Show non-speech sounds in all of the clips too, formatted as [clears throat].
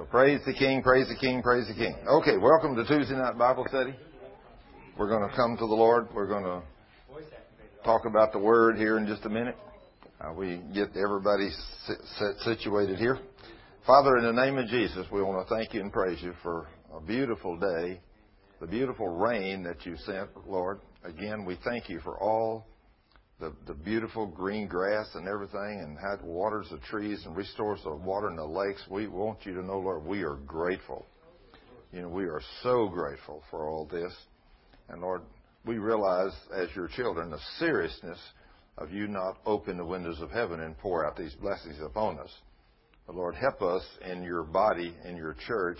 So praise the King, praise the King, praise the King. Okay, welcome to Tuesday night Bible study. We're going to come to the Lord. We're going to talk about the Word here in just a minute. Uh, we get everybody situated here. Father, in the name of Jesus, we want to thank you and praise you for a beautiful day, the beautiful rain that you sent, Lord. Again, we thank you for all the, the beautiful green grass and everything and how it waters the trees and restores the water in the lakes. We want you to know, Lord, we are grateful. You know, we are so grateful for all this. And Lord, we realize as your children the seriousness of you not open the windows of heaven and pour out these blessings upon us. But Lord, help us in your body, in your church,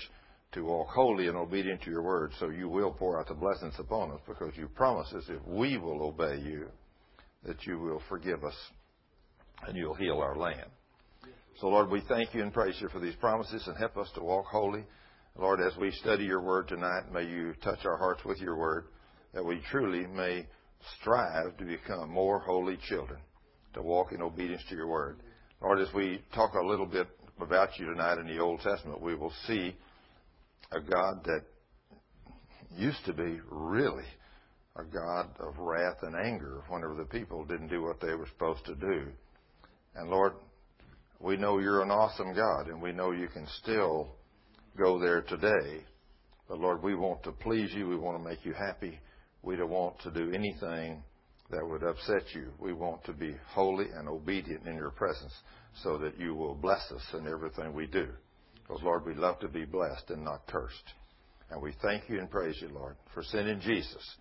to walk holy and obedient to your word so you will pour out the blessings upon us because you promise us if we will obey you, that you will forgive us and you'll heal our land. So, Lord, we thank you and praise you for these promises and help us to walk holy. Lord, as we study your word tonight, may you touch our hearts with your word, that we truly may strive to become more holy children, to walk in obedience to your word. Lord, as we talk a little bit about you tonight in the Old Testament, we will see a God that used to be really a God of wrath and anger whenever the people didn't do what they were supposed to do. And Lord, we know you're an awesome God, and we know you can still go there today. But Lord, we want to please you. We want to make you happy. We don't want to do anything that would upset you. We want to be holy and obedient in your presence so that you will bless us in everything we do. Because, Lord, we love to be blessed and not cursed. And we thank you and praise you, Lord, for sending Jesus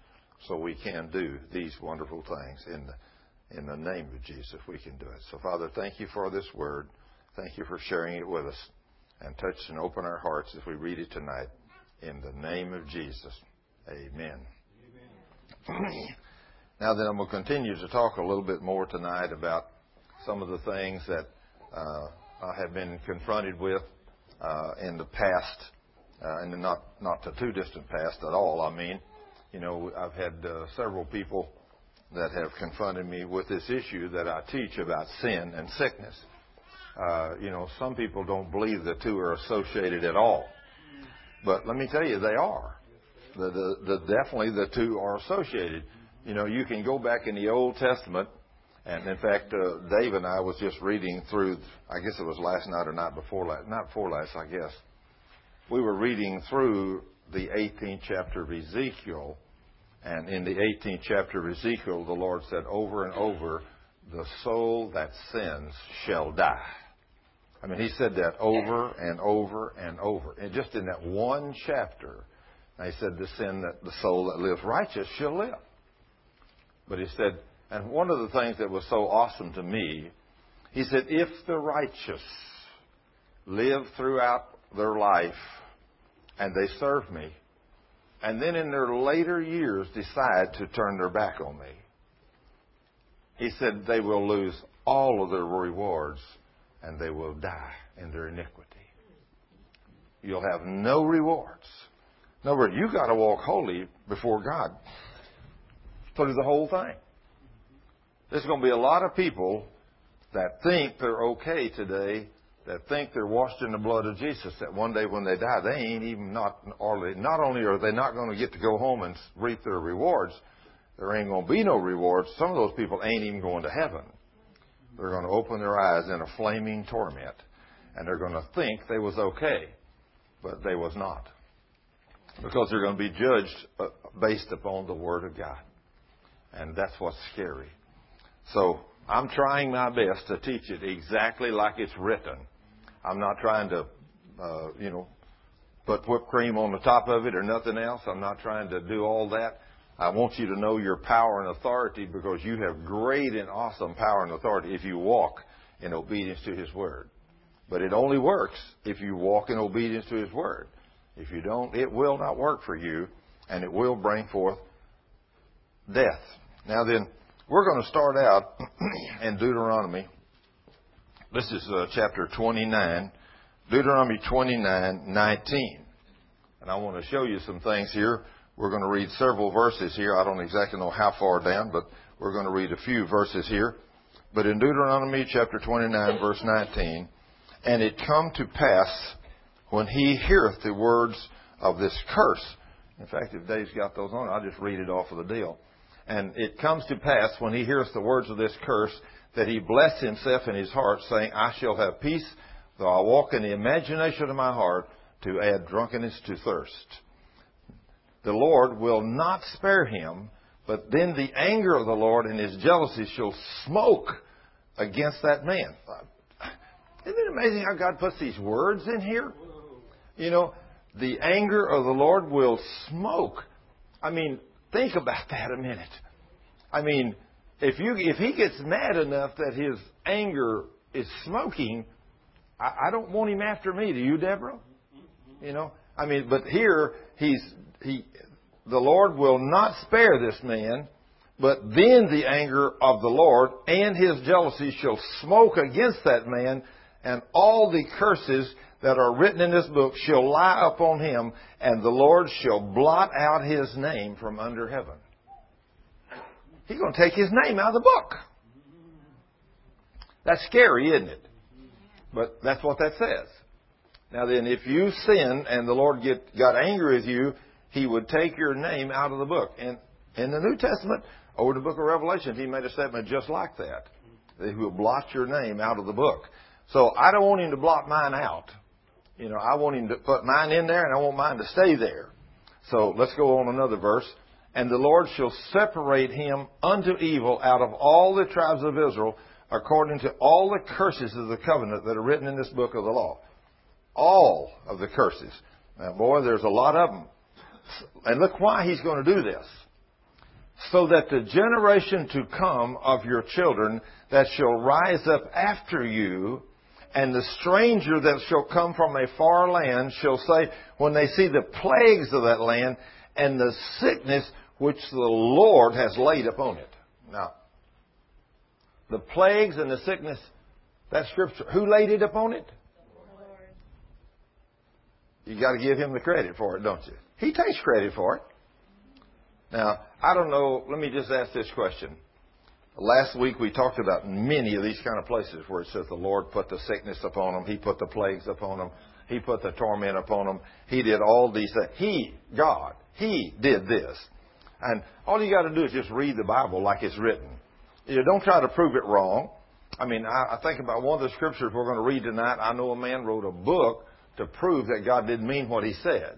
so we can do these wonderful things in the, in the name of Jesus. We can do it. So, Father, thank you for this word. Thank you for sharing it with us. And touch and open our hearts as we read it tonight. In the name of Jesus. Amen. Amen. now then, I'm going to continue to talk a little bit more tonight about some of the things that uh, I have been confronted with uh, in the past, uh, and not not the too distant past at all. I mean, you know, I've had uh, several people that have confronted me with this issue that I teach about sin and sickness. Uh, you know, some people don't believe the two are associated at all, but let me tell you, they are. The, the, the, definitely, the two are associated. You know, you can go back in the Old Testament, and in fact, uh, Dave and I was just reading through. I guess it was last night or not before last, not before last, I guess. We were reading through the 18th chapter of Ezekiel. And in the 18th chapter of Ezekiel, the Lord said over and over, the soul that sins shall die. I mean, he said that over and over and over. And just in that one chapter, he said, the sin that the soul that lives righteous shall live. But he said, and one of the things that was so awesome to me, he said, if the righteous live throughout their life and they serve me, and then in their later years decide to turn their back on me. He said they will lose all of their rewards and they will die in their iniquity. You'll have no rewards. In other you've got to walk holy before God through the whole thing. There's going to be a lot of people that think they're okay today that think they're washed in the blood of Jesus, that one day when they die, they ain't even not, or not only are they not going to get to go home and reap their rewards, there ain't going to be no rewards. Some of those people ain't even going to heaven. They're going to open their eyes in a flaming torment, and they're going to think they was okay, but they was not. Because they're going to be judged uh, based upon the Word of God. And that's what's scary. So I'm trying my best to teach it exactly like it's written I'm not trying to, uh, you know, put whipped cream on the top of it or nothing else. I'm not trying to do all that. I want you to know your power and authority because you have great and awesome power and authority if you walk in obedience to His Word. But it only works if you walk in obedience to His Word. If you don't, it will not work for you and it will bring forth death. Now then, we're going to start out [clears throat] in Deuteronomy this is uh, chapter 29, Deuteronomy 29, 19. And I want to show you some things here. We're going to read several verses here. I don't exactly know how far down, but we're going to read a few verses here. But in Deuteronomy chapter 29, verse 19, and it come to pass when he heareth the words of this curse. In fact, if Dave's got those on, I'll just read it off of the deal. And it comes to pass when he heareth the words of this curse that he bless himself in his heart, saying, I shall have peace, though I walk in the imagination of my heart to add drunkenness to thirst. The Lord will not spare him, but then the anger of the Lord and his jealousy shall smoke against that man. Isn't it amazing how God puts these words in here? You know, the anger of the Lord will smoke. I mean, think about that a minute. I mean, if you if he gets mad enough that his anger is smoking, I, I don't want him after me. Do you, Deborah? You know, I mean, but here he's he, the Lord will not spare this man, but then the anger of the Lord and his jealousy shall smoke against that man, and all the curses that are written in this book shall lie upon him, and the Lord shall blot out his name from under heaven. He's going to take his name out of the book. That's scary, isn't it? But that's what that says. Now then, if you sin and the Lord get, got angry with you, He would take your name out of the book. And in the New Testament, over the book of Revelation, He made a statement just like that. That He will blot your name out of the book. So I don't want Him to blot mine out. You know, I want Him to put mine in there and I want mine to stay there. So let's go on another verse. And the Lord shall separate him unto evil out of all the tribes of Israel according to all the curses of the covenant that are written in this book of the law. All of the curses. Now, boy, there's a lot of them. And look why he's going to do this. So that the generation to come of your children that shall rise up after you, and the stranger that shall come from a far land shall say, when they see the plagues of that land and the sickness which the Lord has laid upon it. Now, the plagues and the sickness, that scripture, who laid it upon it? You got to give him the credit for it, don't you? He takes credit for it. Now, I don't know, let me just ask this question. Last week we talked about many of these kind of places where it says the Lord put the sickness upon them, He put the plagues upon them, He put the torment upon them, He did all these things. He, God, He did this. And all you got to do is just read the Bible like it's written. You don't try to prove it wrong. I mean, I, I think about one of the scriptures we're going to read tonight. I know a man wrote a book to prove that God didn't mean what he said.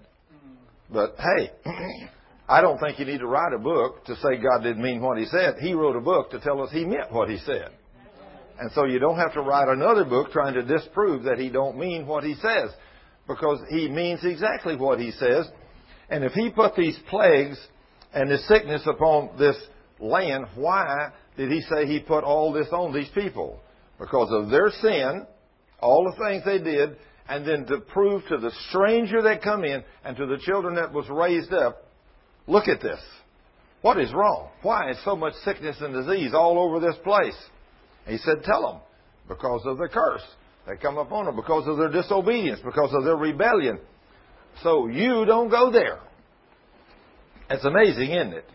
But hey, [clears throat] I don't think you need to write a book to say God didn't mean what he said. He wrote a book to tell us he meant what he said. And so you don't have to write another book trying to disprove that he don't mean what he says because he means exactly what he says. And if he put these plagues and the sickness upon this land, why did he say he put all this on these people? Because of their sin, all the things they did, and then to prove to the stranger that come in and to the children that was raised up, look at this. What is wrong? Why is so much sickness and disease all over this place? He said, tell them, because of the curse that come upon them, because of their disobedience, because of their rebellion. So you don't go there. It's amazing, isn't it?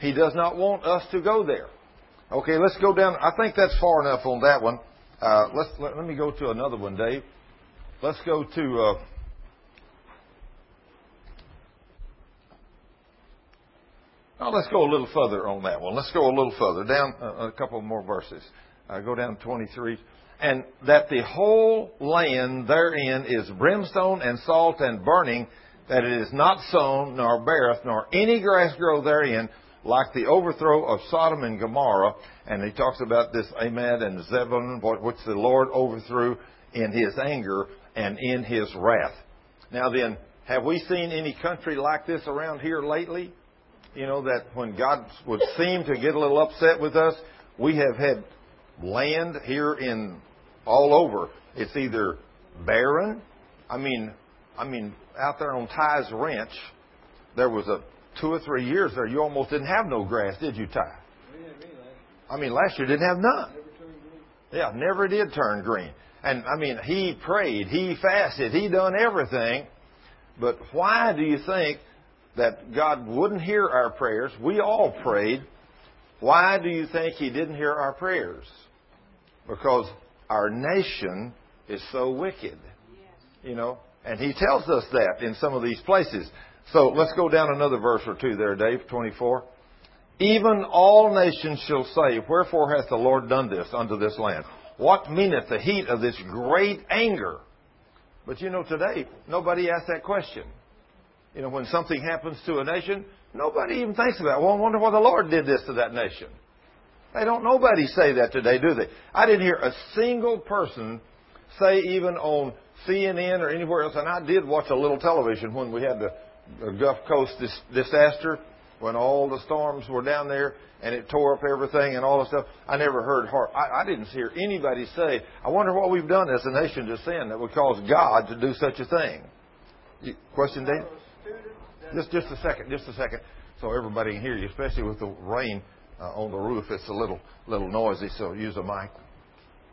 He does not want us to go there. Okay, let's go down. I think that's far enough on that one. Uh, let's let, let, me go to another one, Dave. Let's go to. Uh, oh, let's go a little further on that one. Let's go a little further down uh, a couple more verses. Uh, go down to 23. And that the whole land therein is brimstone and salt and burning, that it is not sown, nor beareth, nor any grass grow therein, like the overthrow of Sodom and Gomorrah. And he talks about this Admah and Zebulun, which the Lord overthrew in his anger and in his wrath. Now then, have we seen any country like this around here lately? You know, that when God would seem to get a little upset with us, we have had land here in all over. It's either barren. I mean, I mean, out there on Ty's Ranch, there was a two or three years there, you almost didn't have no grass, did you, Ty? I mean, last year didn't have none. Yeah, never did turn green. And I mean, he prayed, he fasted, he done everything. But why do you think that God wouldn't hear our prayers? We all prayed. Why do you think he didn't hear our prayers? Because our nation is so wicked. You know, And he tells us that in some of these places. So let's go down another verse or two there, Dave, 24. Even all nations shall say, Wherefore hath the Lord done this unto this land? What meaneth the heat of this great anger? But you know, today, nobody asks that question. You know, when something happens to a nation, nobody even thinks about it. Well, I wonder why the Lord did this to that nation. They don't, nobody say that today, do they? I didn't hear a single person say even on CNN or anywhere else, and I did watch a little television when we had the, the Gulf Coast dis- disaster, when all the storms were down there and it tore up everything and all the stuff. I never heard, heart. I, I didn't hear anybody say, I wonder what we've done as a nation to sin that would cause God to do such a thing. You, question, Dave? Just, just a second, just a second, so everybody can hear you, especially with the rain uh, on the roof. It's a little, little noisy, so use a mic.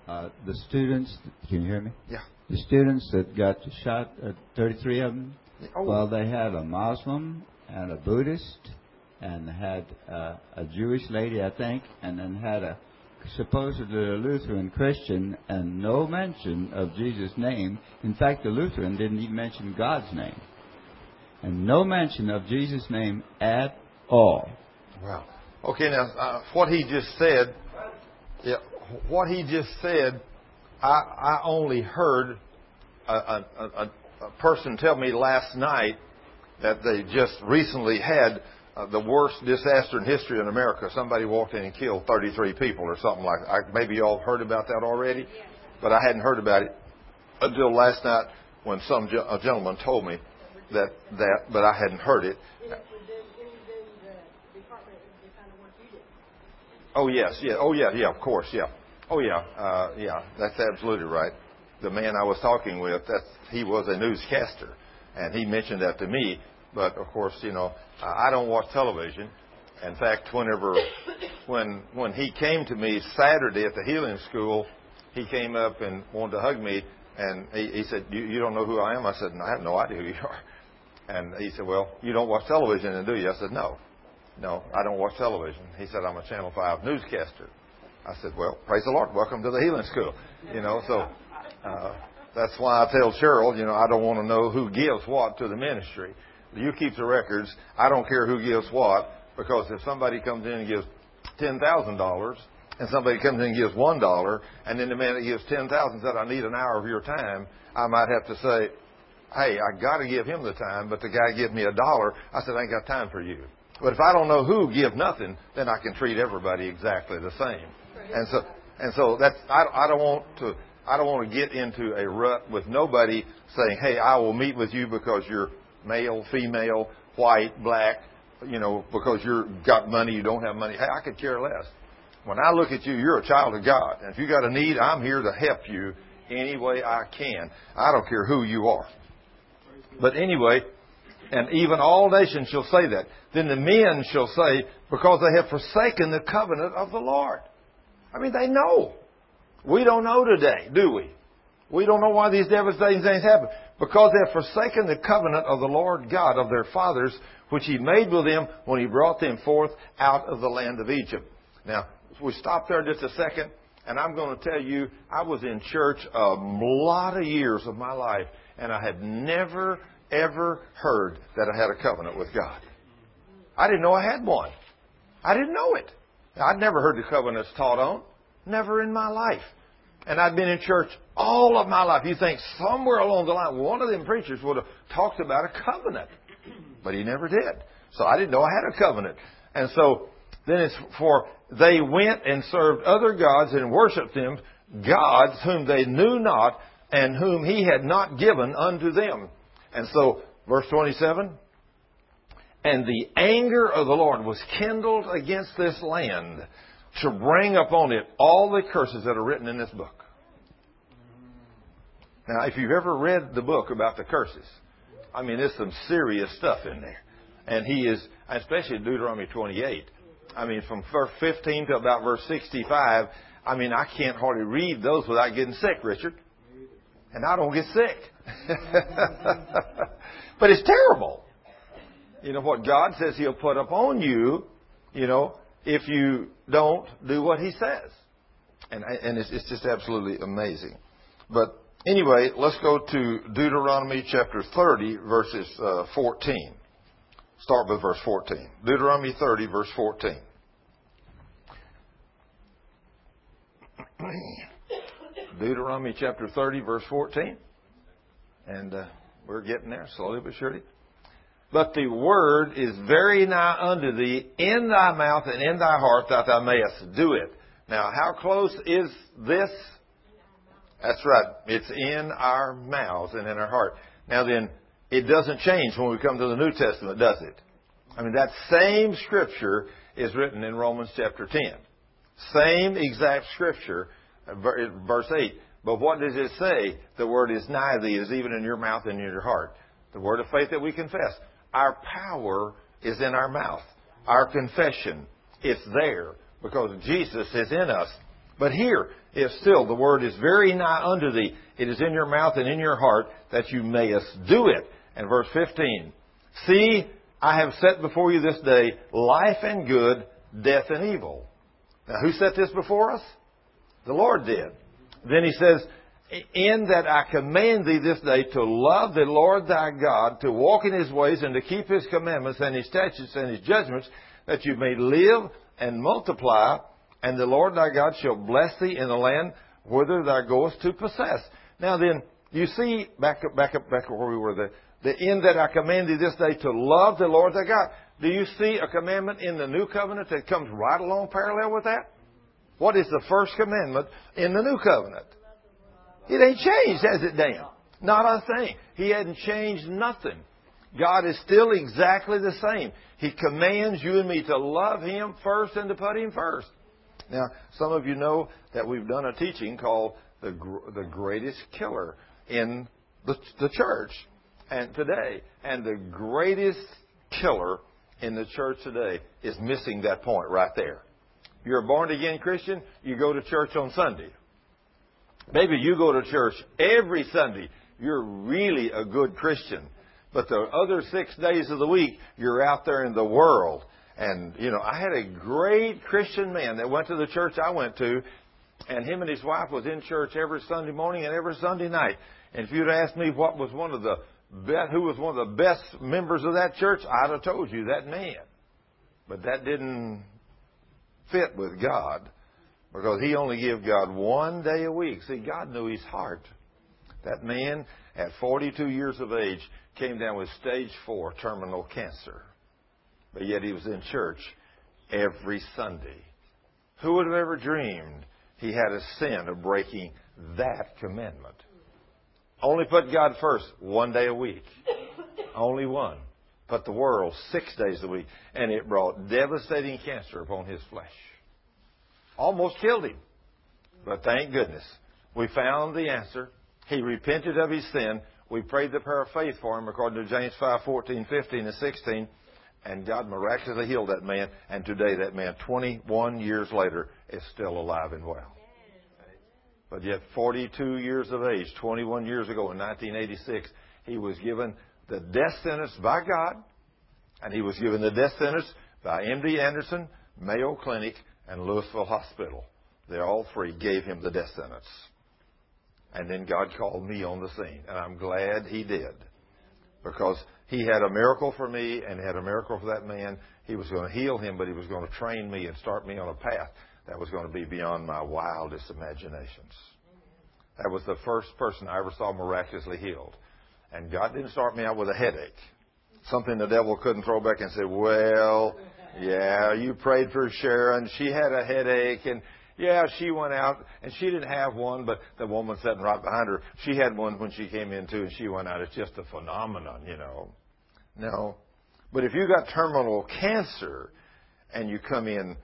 Uh, the students, can you hear me? Yeah. The students that got shot, uh, 33 of them, Oh. well, they had a Muslim and a Buddhist, and had uh, a Jewish lady, I think, and then had a supposedly a Lutheran Christian, and no mention of Jesus' name. In fact, the Lutheran didn't even mention God's name, and no mention of Jesus' name at all. Wow. Okay, now uh, what he just said, yeah, what he just said, I, I only heard a, a, a, a person tell me last night that they just recently had uh, the worst disaster in history in America. Somebody walked in and killed 33 people or something like that. I, maybe you all heard about that already, but I hadn't heard about it until last night when some ge- a gentleman told me that that, but I hadn't heard it. Oh yes, yeah. Oh yeah, yeah. Of course, yeah. Oh yeah, uh, yeah. That's absolutely right. The man I was talking with, that's he was a newscaster, and he mentioned that to me. But of course, you know, I don't watch television. In fact, whenever [coughs] when when he came to me Saturday at the healing school, he came up and wanted to hug me, and he, he said, you, "You don't know who I am?" I said, "No, "I have no idea who you are." [laughs] And he said, "Well, you don't watch television, do you?" I said, "No." No, I don't watch television. He said, I'm a Channel 5 newscaster. I said, well, praise the Lord. Welcome to the healing school. You know, so uh, that's why I tell Cheryl, you know, I don't want to know who gives what to the ministry. You keep the records. I don't care who gives what because if somebody comes in and gives $10,000 and somebody comes in and gives $1 and then the man that gives 10000 said, I need an hour of your time, I might have to say, hey, I got to give him the time, but the guy gives me a dollar. I said, I ain't got time for you. But if I don't know who give nothing, then I can treat everybody exactly the same. And so, and so that's I, I don't want to I don't want to get into a rut with nobody saying, "Hey, I will meet with you because you're male, female, white, black, you know, because you're got money, you don't have money." Hey, I could care less. When I look at you, you're a child of God, and if you got a need, I'm here to help you any way I can. I don't care who you are. But anyway, and even all nations shall say that. Then the men shall say, because they have forsaken the covenant of the Lord. I mean, they know. We don't know today, do we? We don't know why these devastating things happen. Because they have forsaken the covenant of the Lord God of their fathers, which He made with them when He brought them forth out of the land of Egypt. Now, we stop there just a second, and I'm going to tell you, I was in church a lot of years of my life, and I had never ever heard that I had a covenant with God. I didn't know I had one. I didn't know it. I'd never heard the covenants taught on. Never in my life. And I'd been in church all of my life. You think somewhere along the line, one of them preachers would have talked about a covenant. But he never did. So I didn't know I had a covenant. And so then it's for they went and served other gods and worshipped them, gods whom they knew not and whom he had not given unto them. And so, verse 27 And the anger of the Lord was kindled against this land to bring upon it all the curses that are written in this book. Now, if you've ever read the book about the curses, I mean, there's some serious stuff in there. And he is, especially Deuteronomy 28. I mean, from verse 15 to about verse 65, I mean, I can't hardly read those without getting sick, Richard. And I don't get sick. [laughs] but it's terrible. You know what God says He'll put upon you, you know, if you don't do what He says. And, and it's, it's just absolutely amazing. But anyway, let's go to Deuteronomy chapter 30, verses uh, 14. Start with verse 14. Deuteronomy 30, verse 14. [clears throat] Deuteronomy chapter 30, verse 14. And uh, we're getting there slowly but surely. But the word is very nigh unto thee, in thy mouth and in thy heart, that thou mayest do it. Now, how close is this? That's right. It's in our mouths and in our heart. Now then, it doesn't change when we come to the New Testament, does it? I mean, that same scripture is written in Romans chapter 10. Same exact scripture, verse 8. But what does it say? The word is nigh thee, is even in your mouth and in your heart. The word of faith that we confess. Our power is in our mouth. Our confession, it's there because Jesus is in us. But here, if still the word is very nigh unto thee, it is in your mouth and in your heart that you mayest do it. And verse 15, see, I have set before you this day life and good, death and evil. Now, who set this before us? The Lord did. Then he says, in that I command thee this day to love the Lord thy God, to walk in his ways, and to keep his commandments and his statutes and his judgments, that you may live and multiply, and the Lord thy God shall bless thee in the land whither thou goest to possess. Now then, you see, back up, back up, back up where we were, the, the end that I command thee this day to love the Lord thy God. Do you see a commandment in the new covenant that comes right along parallel with that? What is the first commandment in the new covenant? It ain't changed, has it, Dan? Not a thing. He hadn't changed nothing. God is still exactly the same. He commands you and me to love Him first and to put Him first. Now, some of you know that we've done a teaching called the, the greatest killer in the, the church and today. And the greatest killer in the church today is missing that point right there. You're a born again Christian, you go to church on Sunday. Maybe you go to church every Sunday. You're really a good Christian. But the other six days of the week, you're out there in the world. And, you know, I had a great Christian man that went to the church I went to, and him and his wife was in church every Sunday morning and every Sunday night. And if you'd asked me what was one of the best, who was one of the best members of that church, I'd have told you that man. But that didn't fit with God because he only gave God one day a week. See, God knew his heart. That man, at 42 years of age, came down with stage four terminal cancer. But yet he was in church every Sunday. Who would have ever dreamed he had a sin of breaking that commandment? Only put God first one day a week. Only one. Put the world six days a week. And it brought devastating cancer upon his flesh. Almost killed him. But thank goodness. We found the answer. He repented of his sin. We prayed the prayer of faith for him according to James 5, 14, 15, and 16. And God miraculously healed that man. And today that man, 21 years later, is still alive and well. But yet 42 years of age, 21 years ago in 1986, he was given the death sentence by God. And he was given the death sentence by MD Anderson, Mayo Clinic, and Louisville Hospital. They all three gave him the death sentence. And then God called me on the scene. And I'm glad he did. Because he had a miracle for me and had a miracle for that man. He was going to heal him, but he was going to train me and start me on a path that was going to be beyond my wildest imaginations. That was the first person I ever saw miraculously healed. And God didn't start me out with a headache. Something the devil couldn't throw back and say, well, yeah, you prayed for Sharon. She had a headache and yeah, she went out and she didn't have one, but the woman sitting right behind her, she had one when she came in too and she went out. It's just a phenomenon, you know. No. But if you got terminal cancer and you come in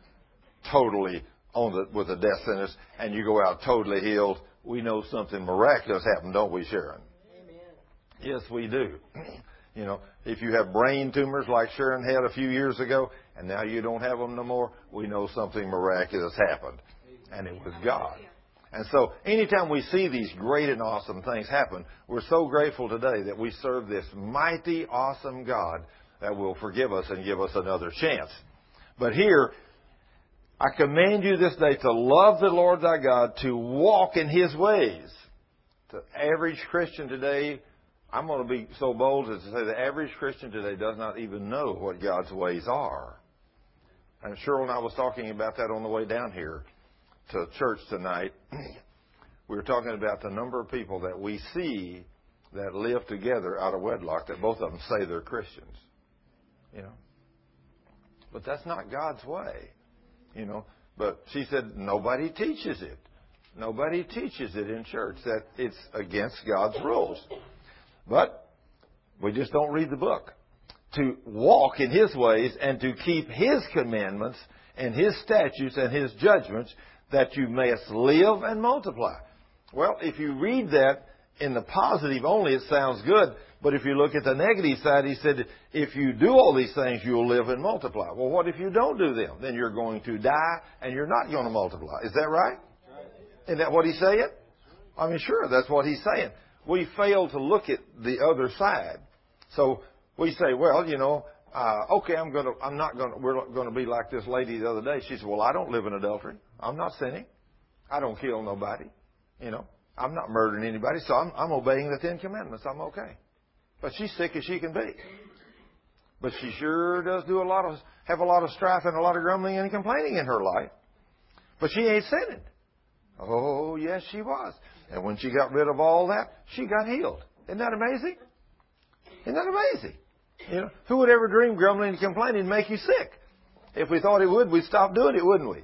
totally on the, with a death sentence and you go out totally healed, we know something miraculous happened, don't we, Sharon? Amen. Yes, we do. [clears throat] You know, if you have brain tumors like Sharon had a few years ago, and now you don't have them no more, we know something miraculous happened. And it was God. And so, anytime we see these great and awesome things happen, we're so grateful today that we serve this mighty, awesome God that will forgive us and give us another chance. But here, I command you this day to love the Lord thy God, to walk in his ways, The average Christian today, I'm going to be so bold as to say the average Christian today does not even know what God's ways are. And Cheryl and I was talking about that on the way down here to church tonight. [clears throat] we were talking about the number of people that we see that live together out of wedlock that both of them say they're Christians. You know. But that's not God's way. You know. But she said nobody teaches it. Nobody teaches it in church that it's against God's rules. But we just don't read the book. To walk in His ways and to keep His commandments and His statutes and His judgments that you mayest live and multiply. Well, if you read that in the positive only, it sounds good. But if you look at the negative side, he said, if you do all these things, you'll live and multiply. Well, what if you don't do them? Then you're going to die and you're not going to multiply. Is that right? Isn't that what he's saying? I mean, sure, that's what he's saying. We fail to look at the other side. So we say, well, you know, uh, okay, I'm going to, I'm not going to, we're going to be like this lady the other day. She said, well, I don't live in adultery. I'm not sinning. I don't kill nobody. You know, I'm not murdering anybody, so I'm, I'm obeying the Ten Commandments. I'm okay. But she's sick as she can be. But she sure does do a lot of, have a lot of strife and a lot of grumbling and complaining in her life. But she ain't sinning. Oh, yes, she was. And when she got rid of all that, she got healed. Isn't that amazing? Isn't that amazing? You know, who would ever dream grumbling and complaining make you sick? If we thought it would, we'd stop doing it, wouldn't we?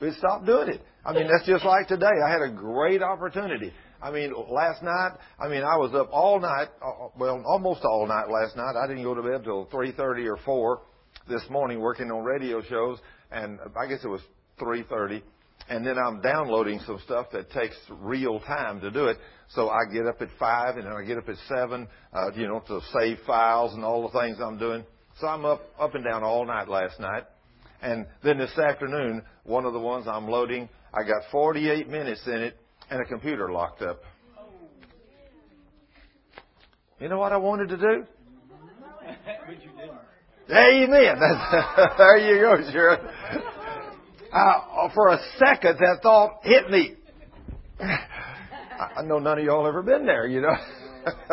We'd stop doing it. I mean, that's just like today. I had a great opportunity. I mean, last night, I mean, I was up all night, uh, uh, well, almost all night last night. I didn't go to bed till 3.30 or 4 this morning working on radio shows, and I guess it was 3.30 and then I'm downloading some stuff that takes real time to do it. So I get up at five, and then I get up at seven, uh, you know, to save files and all the things I'm doing. So I'm up up and down all night last night, and then this afternoon, one of the ones I'm loading, I got 48 minutes in it, and a computer locked up. You know what I wanted to do? Amen. [laughs] There you go, Sharon uh, for a second, that thought hit me. I know none of y'all ever been there, you know. [laughs]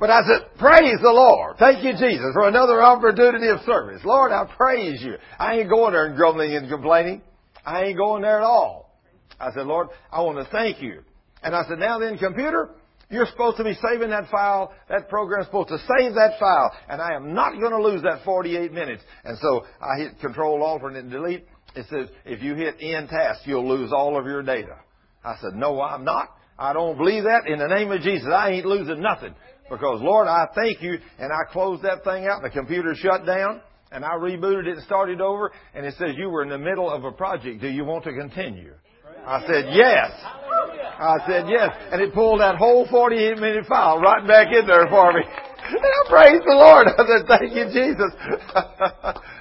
but I said, praise the Lord. Thank you, Jesus, for another opportunity of service. Lord, I praise you. I ain't going there and grumbling and complaining. I ain't going there at all. I said, Lord, I want to thank you. And I said, now then, computer, you're supposed to be saving that file. That program's supposed to save that file. And I am not going to lose that 48 minutes. And so I hit Control, Alt, and Delete. It says, if you hit end task, you'll lose all of your data. I said, no, I'm not. I don't believe that. In the name of Jesus, I ain't losing nothing. Because, Lord, I thank you. And I closed that thing out. The computer shut down. And I rebooted it and started over. And it says, you were in the middle of a project. Do you want to continue? I said, yes. I said, yes. And it pulled that whole 48 minute file right back in there for me. [laughs] And I praised the Lord. [laughs] I said, thank you, Jesus. [laughs]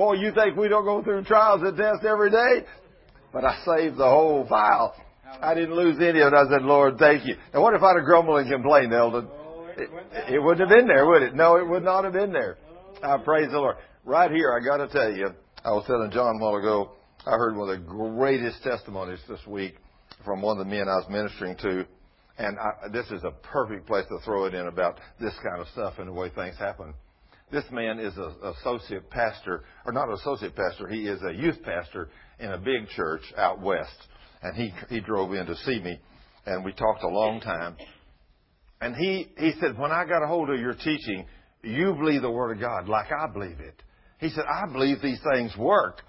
Boy, you think we don't go through trials and tests every day? But I saved the whole file. I didn't lose any of it. I said, Lord, thank you. Now, what if I'd have grumbled and complained, Eldon? It, it wouldn't have been there, would it? No, it would not have been there. I praise the Lord. Right here, I got to tell you, I was telling John a while ago, I heard one of the greatest testimonies this week from one of the men I was ministering to. And I, this is a perfect place to throw it in about this kind of stuff and the way things happen. This man is an associate pastor, or not an associate pastor, he is a youth pastor in a big church out west. And he, he drove in to see me, and we talked a long time. And he, he said, When I got a hold of your teaching, you believe the Word of God like I believe it. He said, I believe these things work.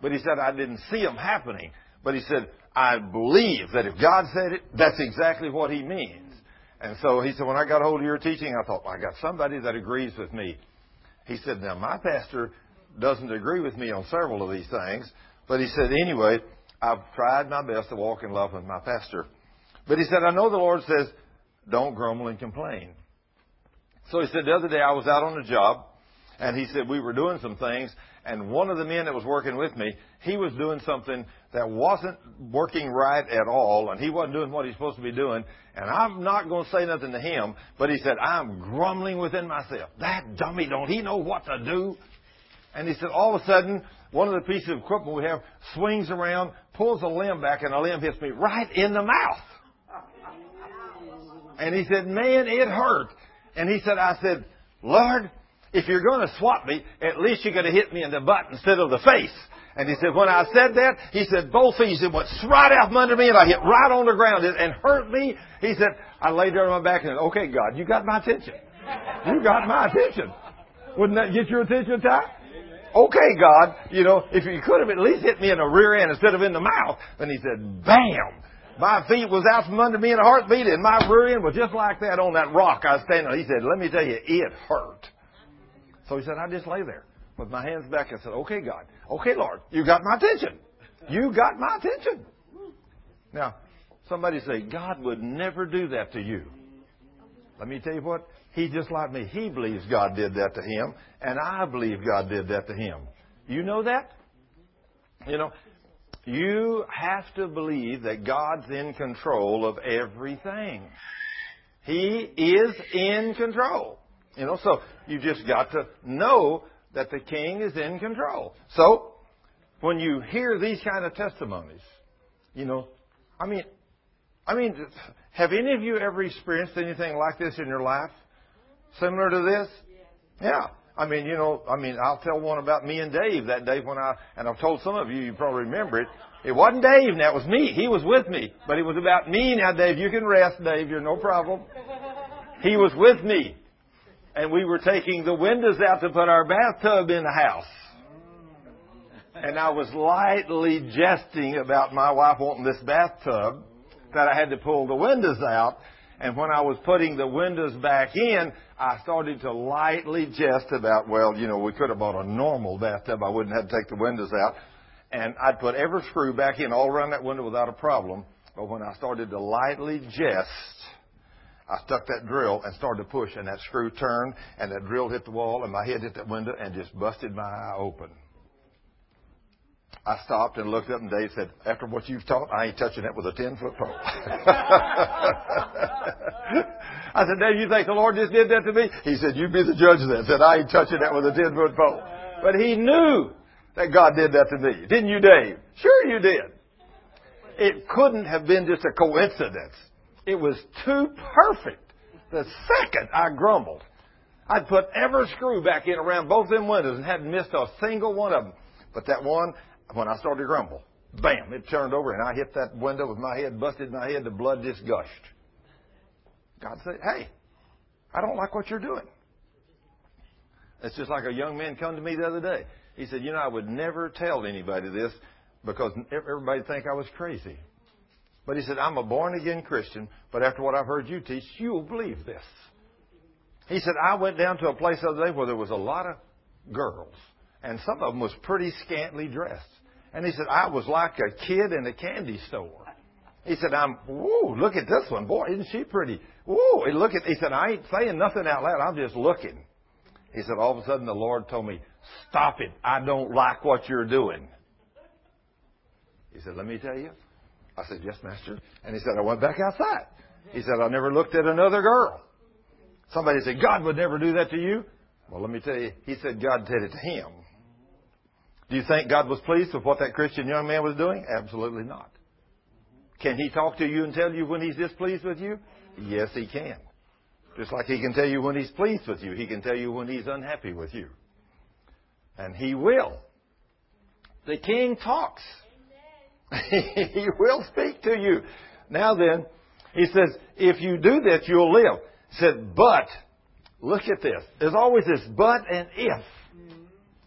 But he said, I didn't see them happening. But he said, I believe that if God said it, that's exactly what he means. And so he said, when I got a hold of your teaching, I thought, I got somebody that agrees with me. He said, Now, my pastor doesn't agree with me on several of these things, but he said, Anyway, I've tried my best to walk in love with my pastor. But he said, I know the Lord says, don't grumble and complain. So he said, the other day I was out on a job, and he said, we were doing some things, and one of the men that was working with me, he was doing something that wasn't working right at all, and he wasn't doing what he's supposed to be doing. And I'm not going to say nothing to him, but he said, I'm grumbling within myself. That dummy, don't he know what to do? And he said, all of a sudden, one of the pieces of equipment we have swings around, pulls a limb back, and a limb hits me right in the mouth. And he said, man, it hurt. And he said, I said, Lord, if you're going to swap me, at least you're going to hit me in the butt instead of the face. And he said, when I said that, he said, both feet, he said, went right out from under me and I hit right on the ground and hurt me. He said, I laid there on my back and said, okay, God, you got my attention. You got my attention. Wouldn't that get your attention, Ty? Okay, God, you know, if you could have at least hit me in the rear end instead of in the mouth. And he said, bam! My feet was out from under me in a heartbeat and my rear end was just like that on that rock I was standing on. He said, let me tell you, it hurt. So he said, I just lay there with my hands back and said, okay, God, okay, Lord, you got my attention. You got my attention. Now, somebody say, God would never do that to you. Let me tell you what, He's just like me. He believes God did that to him, and I believe God did that to him. You know that? You know, you have to believe that God's in control of everything. He is in control. You know, so you just got to know that the king is in control. So, when you hear these kind of testimonies, you know, I mean, I mean, have any of you ever experienced anything like this in your life? Similar to this? Yeah. I mean, you know, I mean, I'll tell one about me and Dave that day when I, and I've told some of you, you probably remember it. It wasn't Dave, that was me. He was with me. But it was about me. Now, Dave, you can rest, Dave. You're no problem. He was with me. And we were taking the windows out to put our bathtub in the house. And I was lightly jesting about my wife wanting this bathtub that I had to pull the windows out. And when I was putting the windows back in, I started to lightly jest about, well, you know, we could have bought a normal bathtub. I wouldn't have to take the windows out. And I'd put every screw back in all around that window without a problem. But when I started to lightly jest, I stuck that drill and started to push, and that screw turned, and that drill hit the wall, and my head hit that window, and just busted my eye open. I stopped and looked up, and Dave said, After what you've taught, I ain't touching it with a 10 foot pole. [laughs] I said, Dave, you think the Lord just did that to me? He said, You be the judge of that. said, I ain't touching that with a 10 foot pole. But he knew that God did that to me. Didn't you, Dave? Sure you did. It couldn't have been just a coincidence. It was too perfect. The second I grumbled, I'd put every screw back in around both them windows and hadn't missed a single one of them. But that one, when I started to grumble, bam, it turned over and I hit that window with my head, busted my head, the blood just gushed. God said, hey, I don't like what you're doing. It's just like a young man come to me the other day. He said, you know, I would never tell anybody this because everybody would think I was crazy. But he said, I'm a born again Christian, but after what I've heard you teach, you'll believe this. He said, I went down to a place the other day where there was a lot of girls, and some of them was pretty scantily dressed. And he said, I was like a kid in a candy store. He said, I'm, whoa, look at this one. Boy, isn't she pretty? Whoa, and look at, he said, I ain't saying nothing out loud. I'm just looking. He said, all of a sudden the Lord told me, stop it. I don't like what you're doing. He said, let me tell you. I said, yes, master. And he said, I went back outside. He said, I never looked at another girl. Somebody said, God would never do that to you. Well, let me tell you, he said God did it to him. Do you think God was pleased with what that Christian young man was doing? Absolutely not. Can he talk to you and tell you when he's displeased with you? Yes, he can. Just like he can tell you when he's pleased with you, he can tell you when he's unhappy with you. And he will. The king talks. [laughs] he will speak to you. Now then, he says, if you do this, you'll live. He said, but, look at this. There's always this but and if.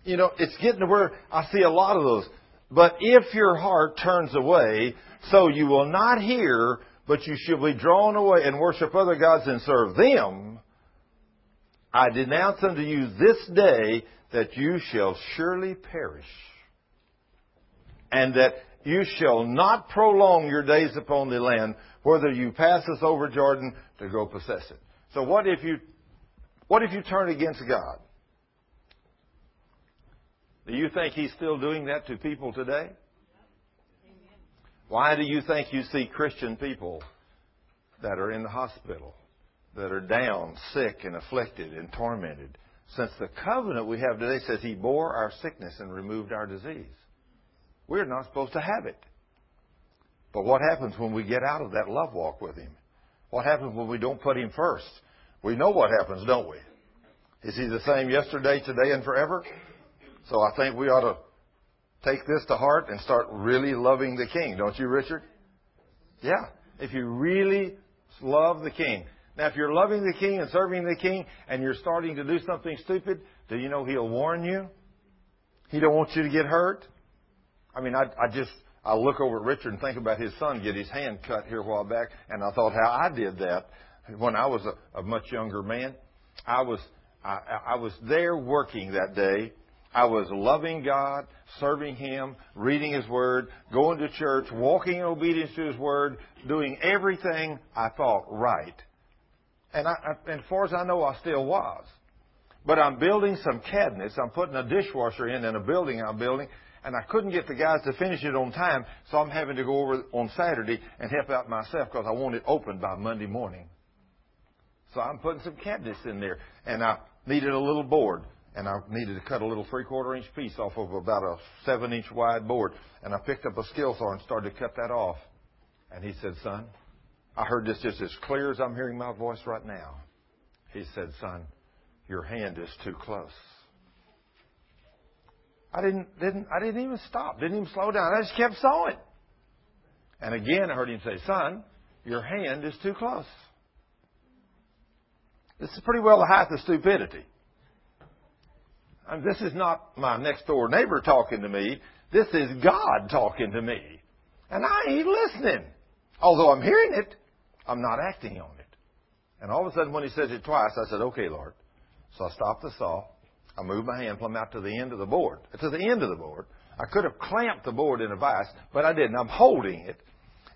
You know, it's getting to where I see a lot of those. But if your heart turns away, so you will not hear, but you shall be drawn away and worship other gods and serve them, I denounce unto you this day that you shall surely perish. And that you shall not prolong your days upon the land, whether you pass us over Jordan to go possess it. So what if you, what if you turn against God? Do you think He's still doing that to people today? Why do you think you see Christian people that are in the hospital, that are down, sick, and afflicted and tormented? since the covenant we have today says He bore our sickness and removed our disease. We're not supposed to have it. But what happens when we get out of that love walk with Him? What happens when we don't put Him first? We know what happens, don't we? Is He the same yesterday, today, and forever? So I think we ought to take this to heart and start really loving the King, don't you, Richard? Yeah. If you really love the King. Now, if you're loving the King and serving the King and you're starting to do something stupid, do you know He'll warn you? He don't want you to get hurt. I mean, I, I just, I look over at Richard and think about his son get his hand cut here a while back, and I thought how I did that when I was a, a much younger man. I was, I, I was there working that day, I was loving God, serving Him, reading His Word, going to church, walking in obedience to His Word, doing everything I thought right. And, I, and as far as I know, I still was. But I'm building some cabinets. I'm putting a dishwasher in in a building I'm building, and I couldn't get the guys to finish it on time, so I'm having to go over on Saturday and help out myself because I want it open by Monday morning. So I'm putting some cabinets in there, and I needed a little board and I needed to cut a little three quarter inch piece off of about a seven inch wide board. And I picked up a skill saw and started to cut that off. And he said, Son, I heard this just as clear as I'm hearing my voice right now. He said, Son, your hand is too close. I didn't, didn't, I didn't even stop, didn't even slow down. I just kept sawing. And again, I heard him say, Son, your hand is too close. This is pretty well the height of stupidity. And this is not my next door neighbor talking to me. This is God talking to me. And I ain't listening. Although I'm hearing it, I'm not acting on it. And all of a sudden, when he says it twice, I said, okay, Lord. So I stopped the saw. I moved my hand plumb out to the end of the board, to the end of the board. I could have clamped the board in a vise, but I didn't. I'm holding it.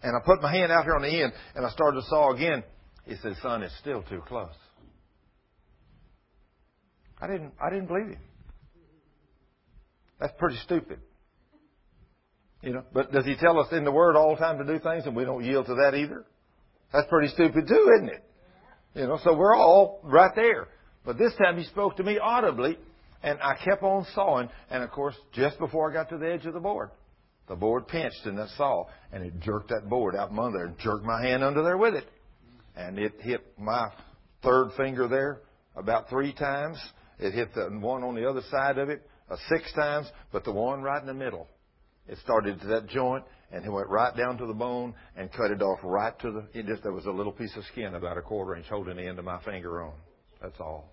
And I put my hand out here on the end, and I started to saw again. He said, son, it's still too close. I didn't, I didn't believe him. That's pretty stupid. You know, but does he tell us in the Word all the time to do things and we don't yield to that either? That's pretty stupid too, isn't it? You know, so we're all right there. But this time he spoke to me audibly and I kept on sawing and of course just before I got to the edge of the board, the board pinched in that saw and it jerked that board out from under there and jerked my hand under there with it. And it hit my third finger there about three times. It hit the one on the other side of it uh, six times, but the one right in the middle, it started to that joint and it went right down to the bone and cut it off right to the. It just there was a little piece of skin about a quarter inch holding the end of my finger on. That's all.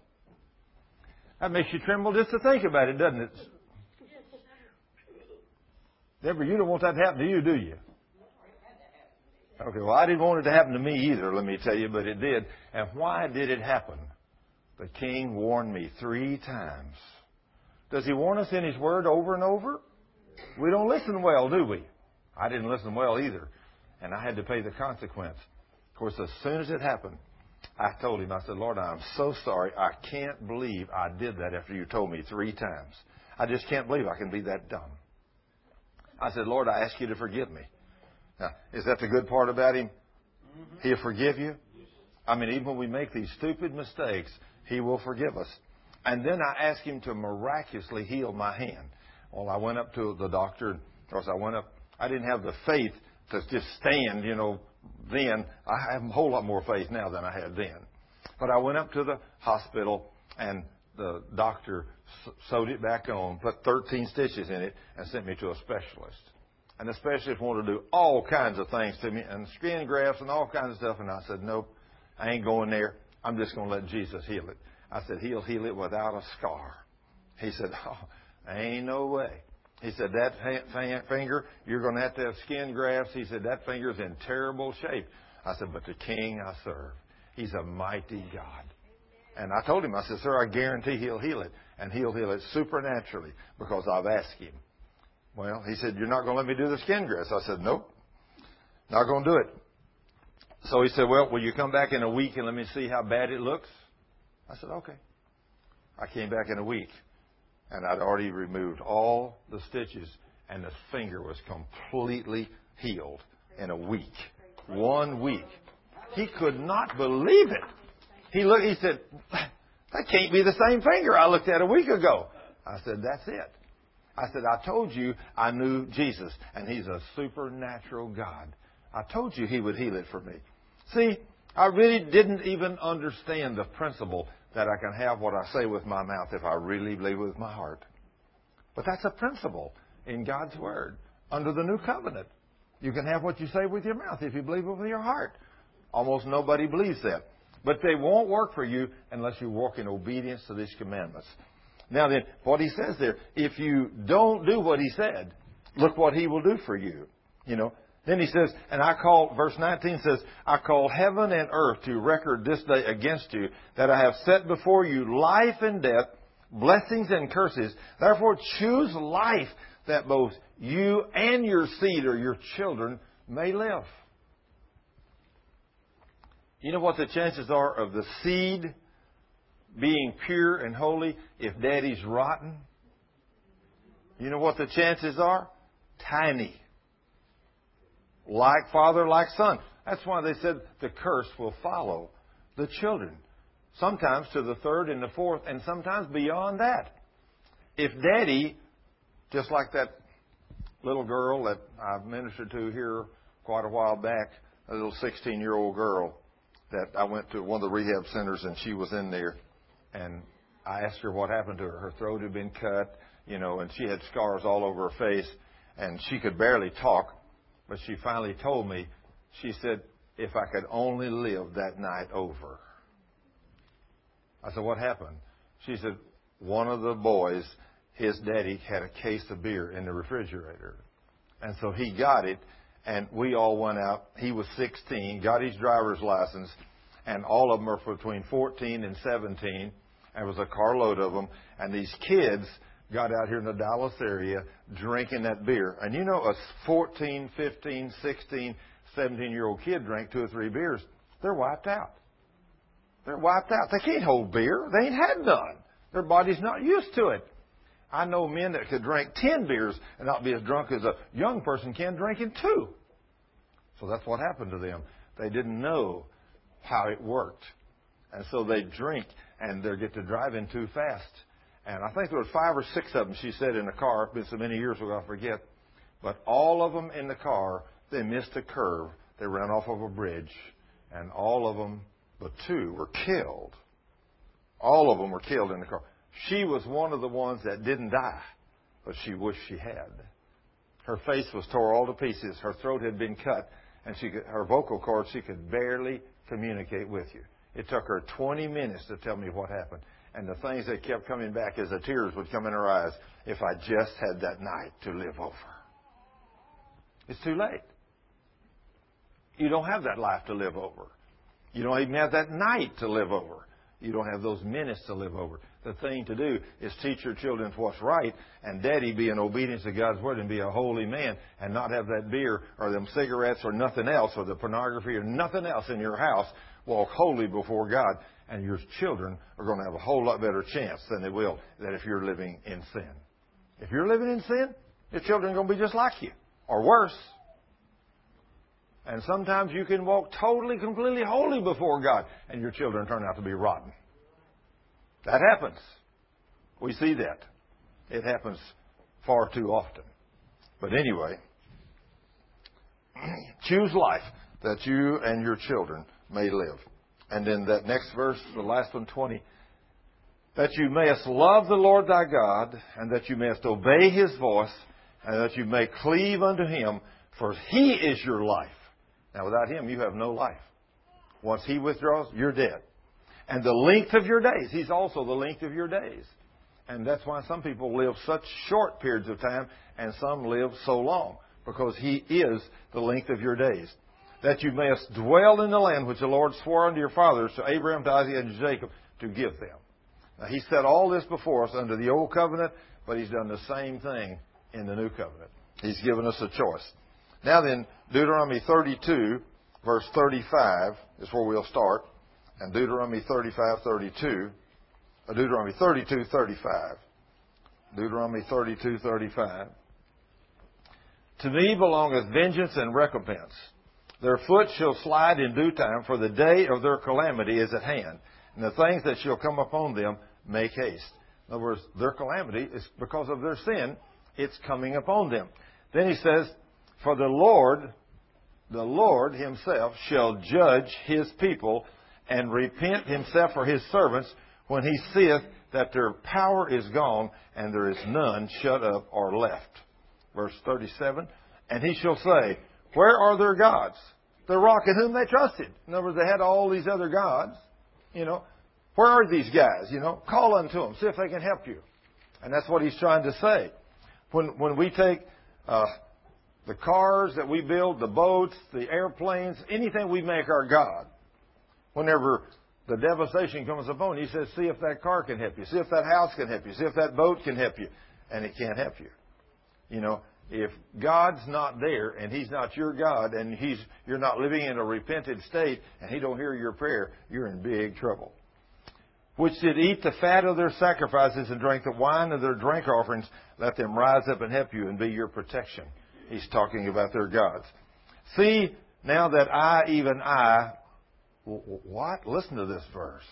That makes you tremble just to think about it, doesn't it? Deborah, you don't want that to happen to you, do you? Okay, well, I didn't want it to happen to me either, let me tell you, but it did. And why did it happen? The king warned me three times does he warn us in his word over and over? We don't listen well, do we? I didn't listen well either. And I had to pay the consequence. Of course, as soon as it happened, I told him, I said, Lord, I'm so sorry. I can't believe I did that after you told me three times. I just can't believe I can be that dumb. I said, Lord, I ask you to forgive me. Now, is that the good part about him? Mm-hmm. He'll forgive you. I mean, even when we make these stupid mistakes, he will forgive us. And then I asked him to miraculously heal my hand. Well, I went up to the doctor. Of course, I went up. I didn't have the faith to just stand, you know, then. I have a whole lot more faith now than I had then. But I went up to the hospital and the doctor sewed it back on, put 13 stitches in it, and sent me to a specialist. And the specialist wanted to do all kinds of things to me, and skin grafts and all kinds of stuff. And I said, nope, I ain't going there. I'm just going to let Jesus heal it. I said, He'll heal it without a scar. He said, [laughs] Oh, ain't no way. He said, That finger, you're going to have to have skin grafts. He said, That finger's in terrible shape. I said, But the king I serve, he's a mighty God. And I told him, I said, Sir, I guarantee he'll heal it. And he'll heal it supernaturally because I've asked him. Well, he said, You're not going to let me do the skin grafts. I said, Nope. Not going to do it. So he said, Well, will you come back in a week and let me see how bad it looks? I said, okay. I came back in a week, and I'd already removed all the stitches, and the finger was completely healed in a week. One week. He could not believe it. He looked, he said, That can't be the same finger I looked at a week ago. I said, That's it. I said, I told you I knew Jesus, and He's a supernatural God. I told you He would heal it for me. See, I really didn't even understand the principle that I can have what I say with my mouth if I really believe with my heart. But that's a principle in God's Word under the new covenant. You can have what you say with your mouth if you believe it with your heart. Almost nobody believes that. But they won't work for you unless you walk in obedience to these commandments. Now then, what he says there, if you don't do what he said, look what he will do for you. You know. Then he says, and I call, verse 19 says, I call heaven and earth to record this day against you, that I have set before you life and death, blessings and curses. Therefore choose life that both you and your seed or your children may live. You know what the chances are of the seed being pure and holy if daddy's rotten? You know what the chances are? Tiny. Like father, like son. That's why they said the curse will follow the children. Sometimes to the third and the fourth, and sometimes beyond that. If daddy, just like that little girl that I've ministered to here quite a while back, a little 16 year old girl that I went to one of the rehab centers and she was in there and I asked her what happened to her. Her throat had been cut, you know, and she had scars all over her face, and she could barely talk. But she finally told me, she said, if I could only live that night over. I said, what happened? She said, one of the boys, his daddy had a case of beer in the refrigerator. And so he got it, and we all went out. He was 16, got his driver's license, and all of them are between 14 and 17. There was a carload of them, and these kids got out here in the Dallas area drinking that beer. And you know, a 14, 15, 16, 17 year old kid drank two or three beers, they're wiped out. They're wiped out. They can't hold beer. They ain't had none. Their body's not used to it. I know men that could drink 10 beers and not be as drunk as a young person can drinking two. So that's what happened to them. They didn't know how it worked. And so they drink and they get to driving too fast. And I think there were five or six of them, she said, in the car. It's been so many years ago, I forget. But all of them in the car, they missed a curve. They ran off of a bridge. And all of them, but two, were killed. All of them were killed in the car. She was one of the ones that didn't die, but she wished she had. Her face was tore all to pieces. Her throat had been cut, and she could, her vocal cords, she could barely communicate with you. It took her 20 minutes to tell me what happened. And the things that kept coming back as the tears would come in her eyes, if I just had that night to live over. It's too late. You don't have that life to live over. You don't even have that night to live over. You don't have those minutes to live over. The thing to do is teach your children what's right, and daddy be in obedience to God's word and be a holy man and not have that beer or them cigarettes or nothing else or the pornography or nothing else in your house. Walk holy before God, and your children are going to have a whole lot better chance than they will than if you're living in sin. If you're living in sin, your children are going to be just like you, or worse. And sometimes you can walk totally, completely holy before God, and your children turn out to be rotten. That happens. We see that. It happens far too often. But anyway, [clears throat] choose life that you and your children may live. And then that next verse, the last one, 20, that you mayest love the Lord thy God, and that you mayest obey his voice, and that you may cleave unto him, for he is your life. Now, without Him, you have no life. Once He withdraws, you're dead. And the length of your days, He's also the length of your days. And that's why some people live such short periods of time and some live so long, because He is the length of your days. That you mayest dwell in the land which the Lord swore unto your fathers, to Abraham, to Isaac, and to Jacob, to give them. Now, He said all this before us under the Old Covenant, but He's done the same thing in the New Covenant. He's given us a choice. Now then, Deuteronomy 32, verse 35 is where we'll start. And Deuteronomy 35, 32. Uh, Deuteronomy 32, 35. Deuteronomy 32, 35. To me belongeth vengeance and recompense. Their foot shall slide in due time, for the day of their calamity is at hand. and the things that shall come upon them make haste. In other words, their calamity is because of their sin. It's coming upon them. Then he says, For the Lord, the Lord himself shall judge his people and repent himself for his servants when he seeth that their power is gone and there is none shut up or left. Verse 37, And he shall say, Where are their gods? The rock in whom they trusted. In other words, they had all these other gods. You know, where are these guys? You know, call unto them, see if they can help you. And that's what he's trying to say. When, when we take uh, the cars that we build, the boats, the airplanes, anything we make our God, whenever the devastation comes upon he says, see if that car can help you, see if that house can help you, see if that boat can help you. And it can't help you. You know, if God's not there and He's not your God and He's you're not living in a repented state and He don't hear your prayer, you're in big trouble. Which did eat the fat of their sacrifices and drank the wine of their drink offerings, let them rise up and help you and be your protection. He's talking about their gods. See now that I, even I, what? Listen to this verse.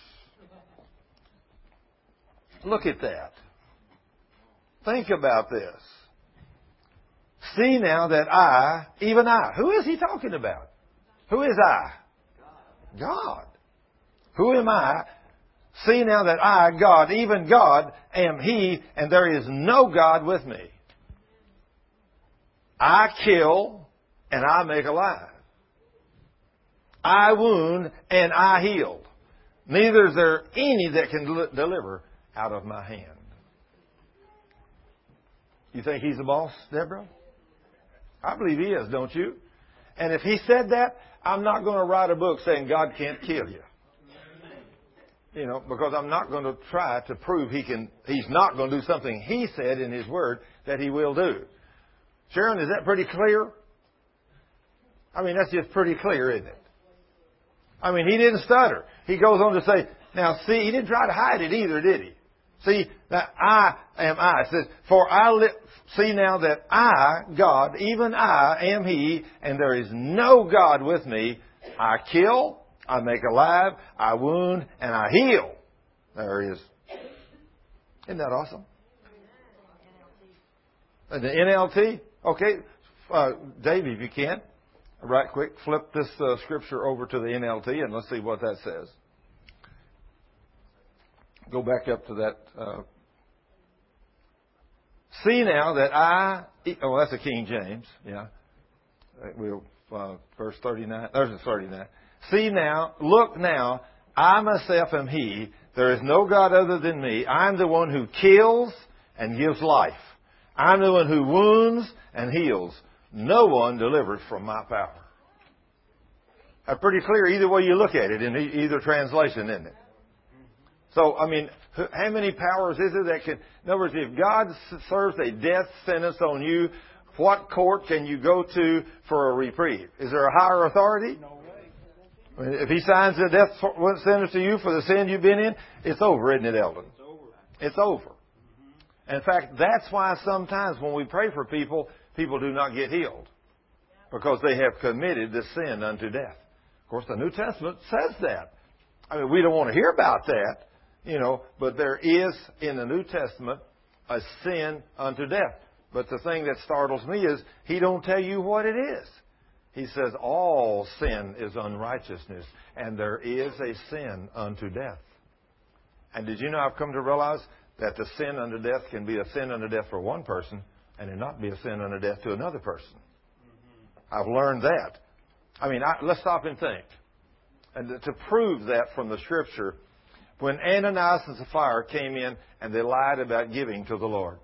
Look at that. Think about this. See now that I, even I, who is he talking about? Who is I? God. Who am I? See now that I, God, even God, am He, and there is no God with me. I kill, and I make alive. I wound, and I heal. Neither is there any that can deliver out of my hand. You think he's the boss, Deborah? I believe he is, don't you? And if he said that, I'm not going to write a book saying God can't kill you. You know, because I'm not going to try to prove he can, he's not going to do something he said in his word that he will do. Sharon, is that pretty clear? I mean, that's just pretty clear, isn't it? I mean, he didn't stutter. He goes on to say, now see, he didn't try to hide it either, did he? See, that I am I. It says, for I li- see now that I, God, even I am He, and there is no God with me. I kill, I make alive, I wound, and I heal. There is. is. Isn't that awesome? The NLT? Okay, uh, Dave, if you can, right quick, flip this uh, scripture over to the NLT and let's see what that says. Go back up to that. Uh, See now that I, oh, that's a King James, yeah. We'll, uh, verse 39, there's 39. See now, look now, I myself am He. There is no God other than me. I'm the one who kills and gives life. I'm the one who wounds and heals. No one delivers from my power. That's pretty clear either way you look at it in either translation, isn't it? So, I mean, how many powers is it that can, in other words, if God serves a death sentence on you, what court can you go to for a reprieve? Is there a higher authority? No way. If he signs a death sentence to you for the sin you've been in, it's over, isn't it, Eldon? It's over. It's over. Mm-hmm. In fact, that's why sometimes when we pray for people, people do not get healed. Because they have committed the sin unto death. Of course, the New Testament says that. I mean, we don't want to hear about that, you know, but there is in the New Testament a sin unto death. But the thing that startles me is he don't tell you what it is. He says all sin is unrighteousness, and there is a sin unto death. And did you know I've come to realize that the sin unto death can be a sin unto death for one person, and it not be a sin unto death to another person. Mm-hmm. I've learned that. I mean, I, let's stop and think. And to prove that from the Scripture, when Ananias and Sapphira came in and they lied about giving to the Lord.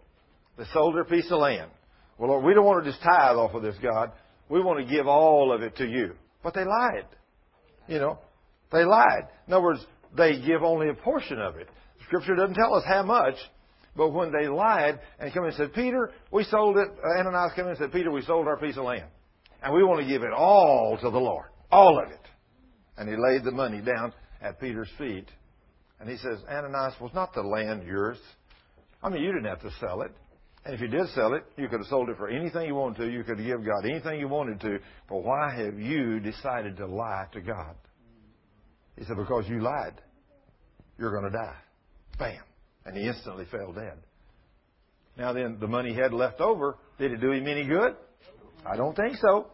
They sold their piece of land. Well, Lord, we don't want to just tithe off of this, God. We want to give all of it to you. But they lied. You know, they lied. In other words, they give only a portion of it. Scripture doesn't tell us how much, but when they lied and come and said, Peter, we sold it, uh, Ananias came in and said, Peter, we sold our piece of land. And we want to give it all to the Lord. All of it. And he laid the money down at Peter's feet and he says, Ananias, was not the land yours? I mean, you didn't have to sell it. And if you did sell it, you could have sold it for anything you wanted to. You could have given God anything you wanted to. But why have you decided to lie to God? He said, because you lied. You're going to die. Bam. And he instantly fell dead. Now then, the money he had left over, did it do him any good? I don't think so.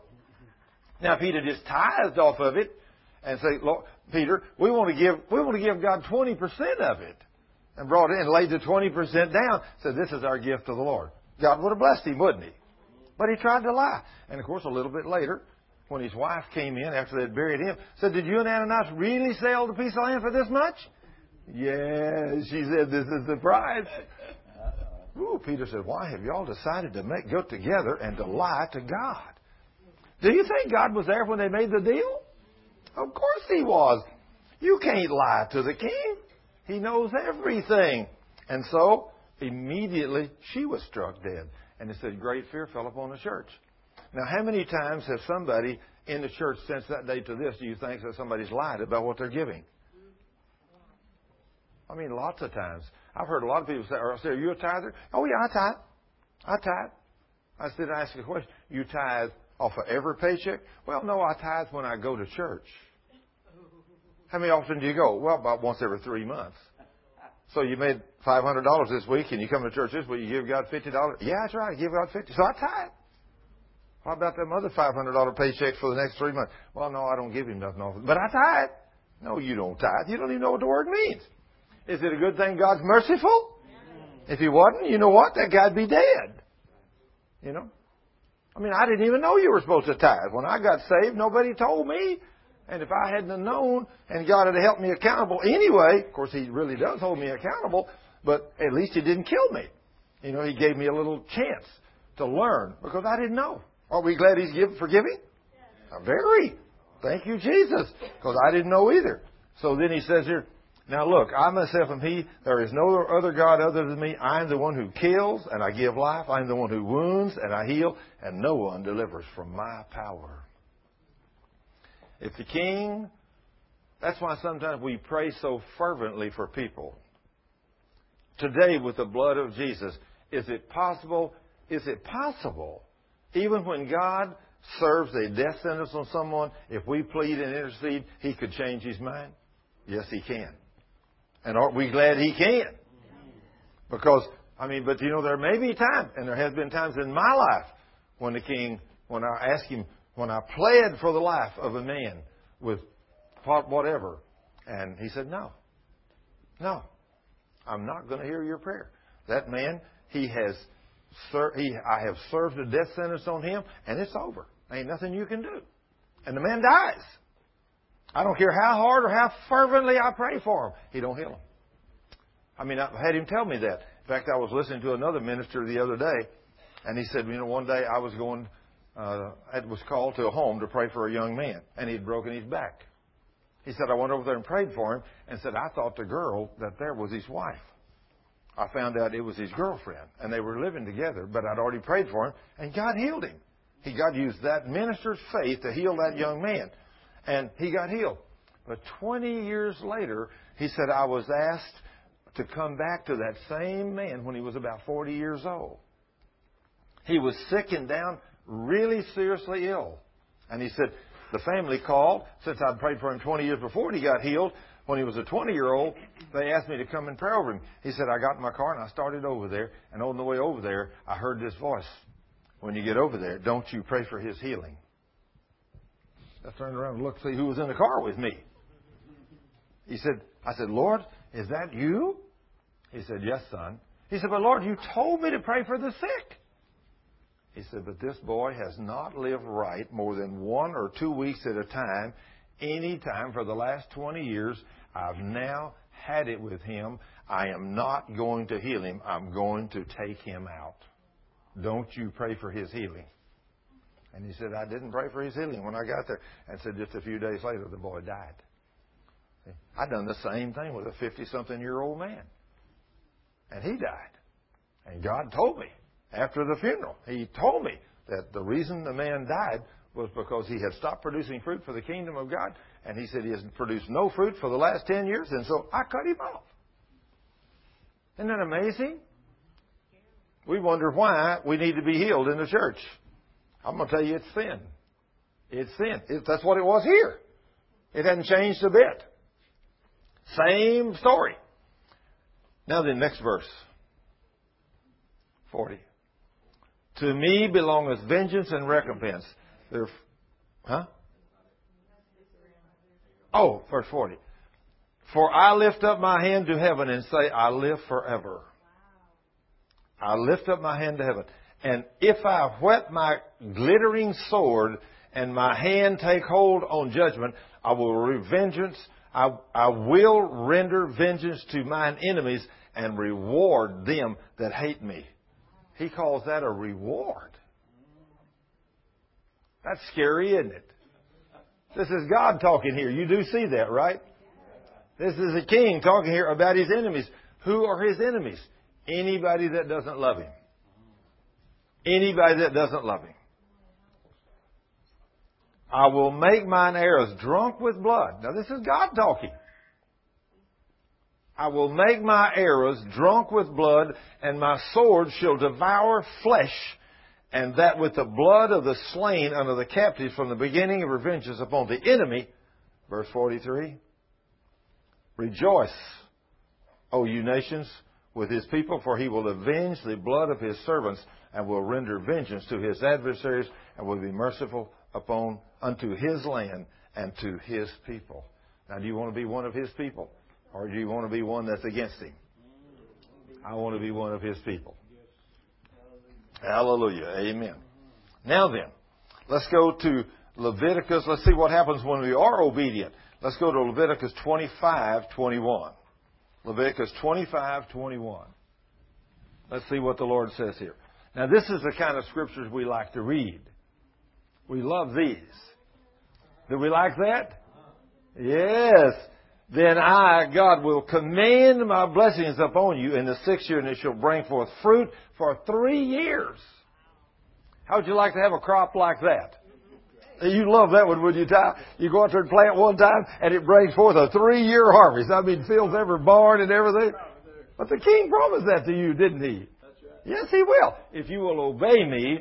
Now, if he'd have just tithed off of it and say, Lord, Peter, we want to give, we want to give God 20% of it, and brought it and laid the 20% down, said, this is our gift to the Lord. God would have blessed him, wouldn't he? But he tried to lie. And of course, a little bit later, when his wife came in after they had buried him, said, Did you and Ananias really sell the piece of land for this much? Yeah, she said, This is the price. Ooh, Peter said, Why have y'all decided to make go together and to lie to God? Do you think God was there when they made the deal? Of course he was. You can't lie to the king. He knows everything. And so, immediately, she was struck dead. And it said, Great fear fell upon the church. Now, how many times has somebody in the church since that day to this do you think that somebody's lied about what they're giving? I mean, lots of times. I've heard a lot of people say, or say, are you a tither? Oh, yeah, I tithe. I tithe. I said, I ask a question. You tithe off of every paycheck? Well, no, I tithe when I go to church. How many often do you go? Well, about once every three months. So you made five hundred dollars this week, and you come to church this week. You give God fifty dollars. Yeah, that's right. I give God fifty. So I tithe. What about them other five hundred dollar paychecks for the next three months? Well, no, I don't give him nothing. off. But I tithe. No, you don't tithe. You don't even know what the word means. Is it a good thing God's merciful? If he wasn't, you know what? That guy'd be dead. You know? I mean, I didn't even know you were supposed to tithe. When I got saved, nobody told me. And if I hadn't known and God had helped me accountable anyway, of course, He really does hold me accountable, but at least He didn't kill me. You know, He gave me a little chance to learn because I didn't know. Are we glad He's give, forgiving? Yes. Very. Thank you, Jesus, because I didn't know either. So then He says here, now look, I myself am He. There is no other God other than me. I am the one who kills and I give life. I am the one who wounds and I heal, and no one delivers from my power. If the king, that's why sometimes we pray so fervently for people. Today, with the blood of Jesus, is it possible? Is it possible, even when God serves a death sentence on someone, if we plead and intercede, He could change His mind? Yes, He can. And aren't we glad He can? Because, I mean, but you know, there may be times, and there has been times in my life when the king, when I ask Him, when I pled for the life of a man with whatever, and he said, No. No. I'm not going to hear your prayer. That man, he has, he, I have served a death sentence on him, and it's over. Ain't nothing you can do. And the man dies. I don't care how hard or how fervently I pray for him. He don't heal him. I mean, I had him tell me that. In fact, I was listening to another minister the other day, and he said, you know, one day I was going uh, was called to a home to pray for a young man, and he'd broken his back. He said, I went over there and prayed for him, and said, I thought the girl that there was his wife. I found out it was his girlfriend, and they were living together, but I'd already prayed for him, and God healed him. He God used that minister's faith to heal that young man, and he got healed. But 20 years later, he said, I was asked to come back to that same man when he was about 40 years old. He was sick and down really seriously ill. And he said, the family called, since I'd prayed for him 20 years before and he got healed. When he was a 20 year old, they asked me to come and pray over him. He said, I got in my car and I started over there. And on the way over there, I heard this voice. When you get over there, don't you pray for his healing. I turned around and looked to see who was in the car with me. He said, I said, Lord, is that you? He said, Yes, son. He said, But Lord, you told me to pray for the sick. He said, but this boy has not lived right more than one or two weeks at a time, any time for the last 20 years. I've now had it with him. I am not going to heal him. I'm going to take him out. Don't you pray for his healing. And he said, I didn't pray for his healing when I got there. And said, just a few days later, the boy died. I'd done the same thing with a 50 something year old man. And he died. And God told me after the funeral. He told me that the reason the man died was because he had stopped producing fruit for the kingdom of God, and he said he has produced no fruit for the last 10 years, and so I cut him off. Isn't that amazing? We wonder why we need to be healed in the church. I'm going to tell you it's sin. It's sin. It, that's what it was here. It hadn't changed a bit. Same story. Now the next verse. 40. To me belongeth vengeance and recompense. There, huh? Oh, verse 40. For I lift up my hand to heaven and say, I live forever. I lift up my hand to heaven. And if I whet my glittering sword and my hand take hold on judgment, I will revengeance. I, I will render vengeance to mine enemies and reward them that hate me. He calls that a reward. That's scary, isn't it? This is God talking here. You do see that, right? This is a king talking here about his enemies. Who are his enemies? Anybody that doesn't love him. Anybody that doesn't love him. I will make mine arrows drunk with blood. Now this is God talking. I will make my arrows drunk with blood, and my sword shall devour flesh, and that with the blood of the slain under the captives from the beginning of revenges upon the enemy. Verse 43. Rejoice, O you nations, with his people, for he will avenge the blood of his servants, and will render vengeance to his adversaries, and will be merciful upon unto his land and to his people. Now, do you want to be one of his people? Or do you want to be one that's against him? I want to be one of his people. Hallelujah. Amen. Now then, let's go to Leviticus. Let's see what happens when we are obedient. Let's go to Leviticus 25, 21. Leviticus 25, 21. Let's see what the Lord says here. Now, this is the kind of scriptures we like to read. We love these. Do we like that? Yes. Then I, God, will command my blessings upon you in the sixth year, and it shall bring forth fruit for three years. How would you like to have a crop like that? You love that one, would you, Ty? You go out there and plant one time, and it brings forth a three-year harvest. I mean, fills every barn and everything. But the king promised that to you, didn't he? Yes, he will. If you will obey me,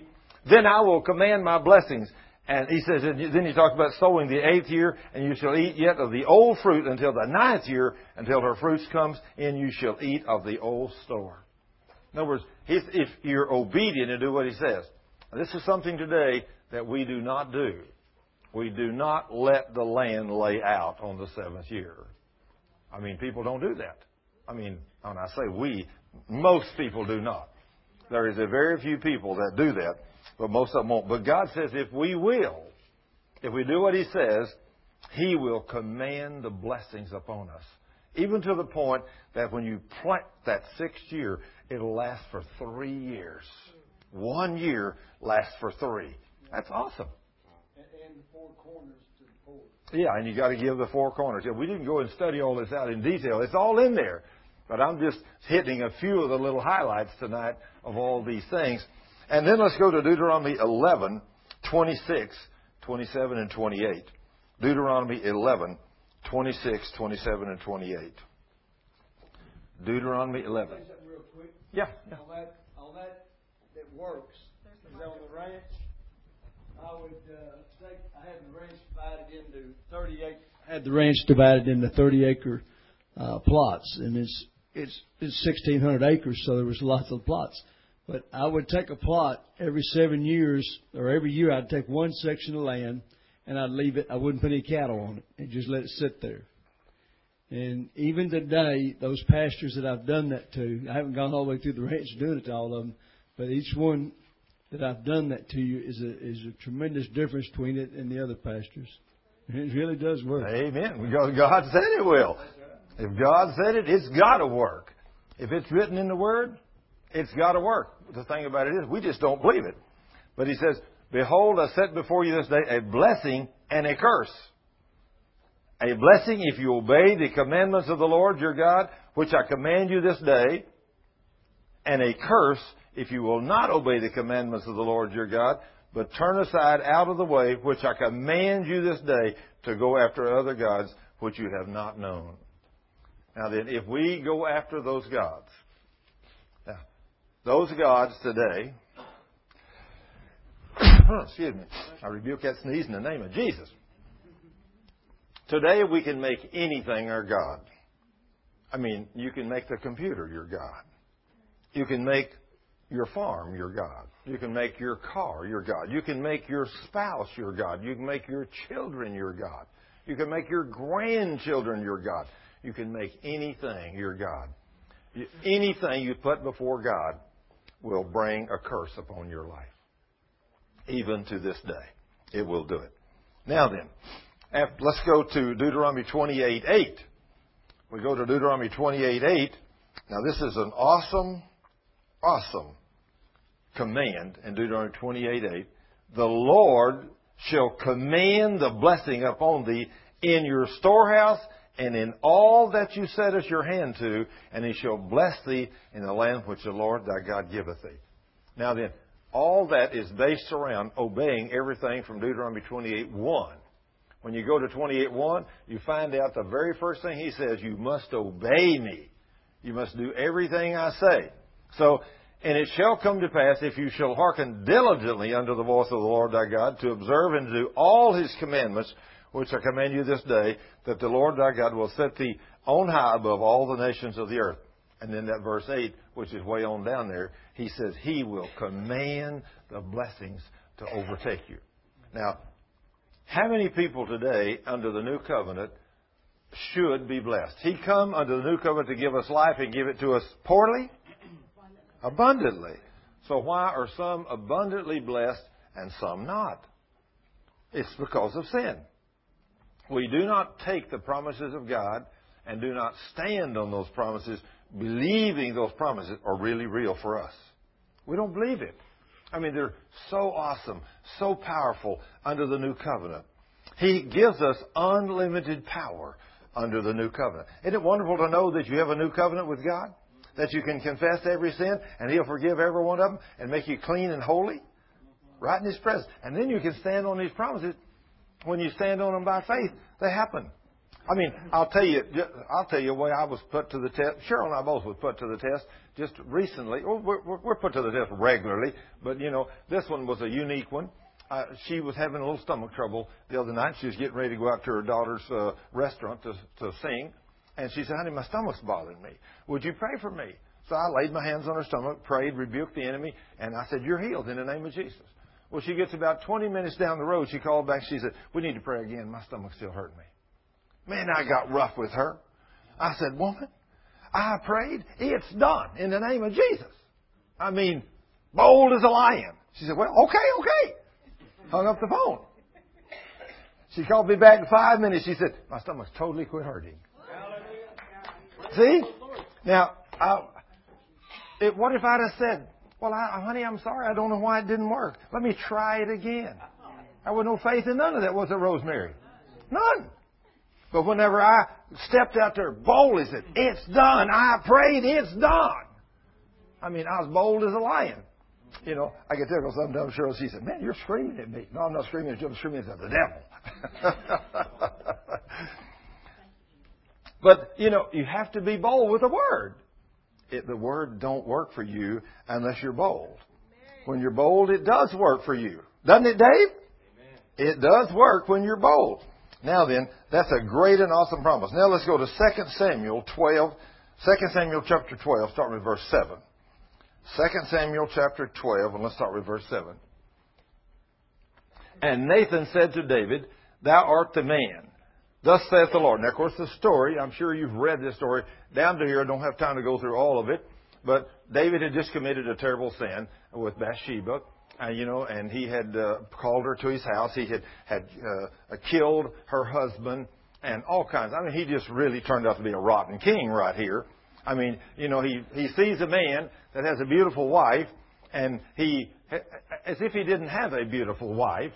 then I will command my blessings. And he says, then he talks about sowing the eighth year, and you shall eat yet of the old fruit until the ninth year, until her fruits comes in, you shall eat of the old store. In other words, if you're obedient and do what he says. This is something today that we do not do. We do not let the land lay out on the seventh year. I mean, people don't do that. I mean, when I say we, most people do not. There is a very few people that do that, but most of them won't. But God says if we will, if we do what He says, He will command the blessings upon us. Even to the point that when you plant that sixth year, it'll last for three years. One year lasts for three. That's awesome. And, the four corners to the poor. Yeah, and you got to give the four corners. Yeah, we didn't go and study all this out in detail. It's all in there. But I'm just hitting a few of the little highlights tonight of all these things. And then let's go to Deuteronomy 11, 26, 27, and 28. Deuteronomy 11, 26, 27, and 28. Deuteronomy 11. Yeah. yeah. On that, on that, that works. Is on the ranch. I would uh, take. I had the ranch divided into 30 acre. Had the ranch divided into 30 acre uh, plots, and it's it's it's 1,600 acres, so there was lots of plots. But I would take a plot every seven years, or every year I'd take one section of land and I'd leave it. I wouldn't put any cattle on it and just let it sit there. And even today, those pastures that I've done that to, I haven't gone all the way through the ranch doing it to all of them, but each one that I've done that to you is a is a tremendous difference between it and the other pastures. It really does work. Amen. Because God said it will. If God said it, it's got to work. If it's written in the Word, it's got to work. The thing about it is, we just don't believe it. But He says, Behold, I set before you this day a blessing and a curse. A blessing if you obey the commandments of the Lord your God, which I command you this day, and a curse if you will not obey the commandments of the Lord your God, but turn aside out of the way which I command you this day to go after other gods which you have not known. Now then, if we go after those gods, those gods today, [coughs] excuse me, I rebuke that sneeze in the name of Jesus. Today we can make anything our God. I mean, you can make the computer your God. You can make your farm your God. You can make your car your God. You can make your spouse your God. You can make your children your God. You can make your grandchildren your God. You can make anything your God. Anything you put before God will bring a curse upon your life. Even to this day, it will do it. Now then, let's go to Deuteronomy 28 8. We go to Deuteronomy 28 8. Now, this is an awesome, awesome command in Deuteronomy 28 8. The Lord shall command the blessing upon thee in your storehouse and in all that you settest your hand to, and he shall bless thee in the land which the Lord thy God giveth thee. Now then, all that is based around obeying everything from Deuteronomy 28 1. When you go to 28 1, you find out the very first thing he says, you must obey me. You must do everything I say. So, and it shall come to pass, if you shall hearken diligently unto the voice of the Lord thy God, to observe and do all his commandments, which I command you this day, that the Lord thy God will set thee on high above all the nations of the earth. And then that verse 8, which is way on down there, he says, He will command the blessings to overtake you. Now, how many people today under the new covenant should be blessed? He come under the new covenant to give us life and give it to us poorly? Abundantly. So why are some abundantly blessed and some not? It's because of sin. We do not take the promises of God and do not stand on those promises believing those promises are really real for us. We don't believe it. I mean, they're so awesome, so powerful under the new covenant. He gives us unlimited power under the new covenant. Isn't it wonderful to know that you have a new covenant with God? That you can confess every sin and He'll forgive every one of them and make you clean and holy? Right in His presence. And then you can stand on these promises. When you stand on them by faith, they happen. I mean, I'll tell you, I'll tell you the way I was put to the test. Cheryl and I both was put to the test just recently. Well, we're, we're put to the test regularly, but you know, this one was a unique one. Uh, she was having a little stomach trouble the other night. She was getting ready to go out to her daughter's uh, restaurant to, to sing, and she said, "Honey, my stomach's bothering me. Would you pray for me?" So I laid my hands on her stomach, prayed, rebuked the enemy, and I said, "You're healed in the name of Jesus." Well, she gets about 20 minutes down the road. She called back. She said, "We need to pray again. My stomach's still hurting me." Man, I got rough with her. I said, Woman, I prayed. It's done in the name of Jesus. I mean, bold as a lion. She said, Well, okay, okay. Hung up the phone. She called me back in five minutes. She said, My stomach's totally quit hurting. See? Now, I, it, what if I'd have said, Well, I, honey, I'm sorry. I don't know why it didn't work. Let me try it again. I was no faith in none of that, was it, Rosemary? None. But whenever I stepped out there boldly said, It's done. I prayed, it's done. I mean, I was bold as a lion. You know, I could tell sometimes Cheryl, she said, Man, you're screaming at me. No, I'm not screaming at you, I'm screaming at the devil. [laughs] but, you know, you have to be bold with the word. It, the word don't work for you unless you're bold. When you're bold, it does work for you. Doesn't it, Dave? Amen. It does work when you're bold. Now then, that's a great and awesome promise. Now let's go to 2 Samuel 12, 2 Samuel chapter 12, starting with verse 7. 2 Samuel chapter 12, and let's start with verse 7. And Nathan said to David, Thou art the man. Thus saith the Lord. Now, of course, the story, I'm sure you've read this story down to here. I don't have time to go through all of it. But David had just committed a terrible sin with Bathsheba uh, you know, and he had uh, called her to his house. He had had uh, killed her husband and all kinds. I mean, he just really turned out to be a rotten king right here. I mean, you know, he he sees a man that has a beautiful wife, and he, as if he didn't have a beautiful wife,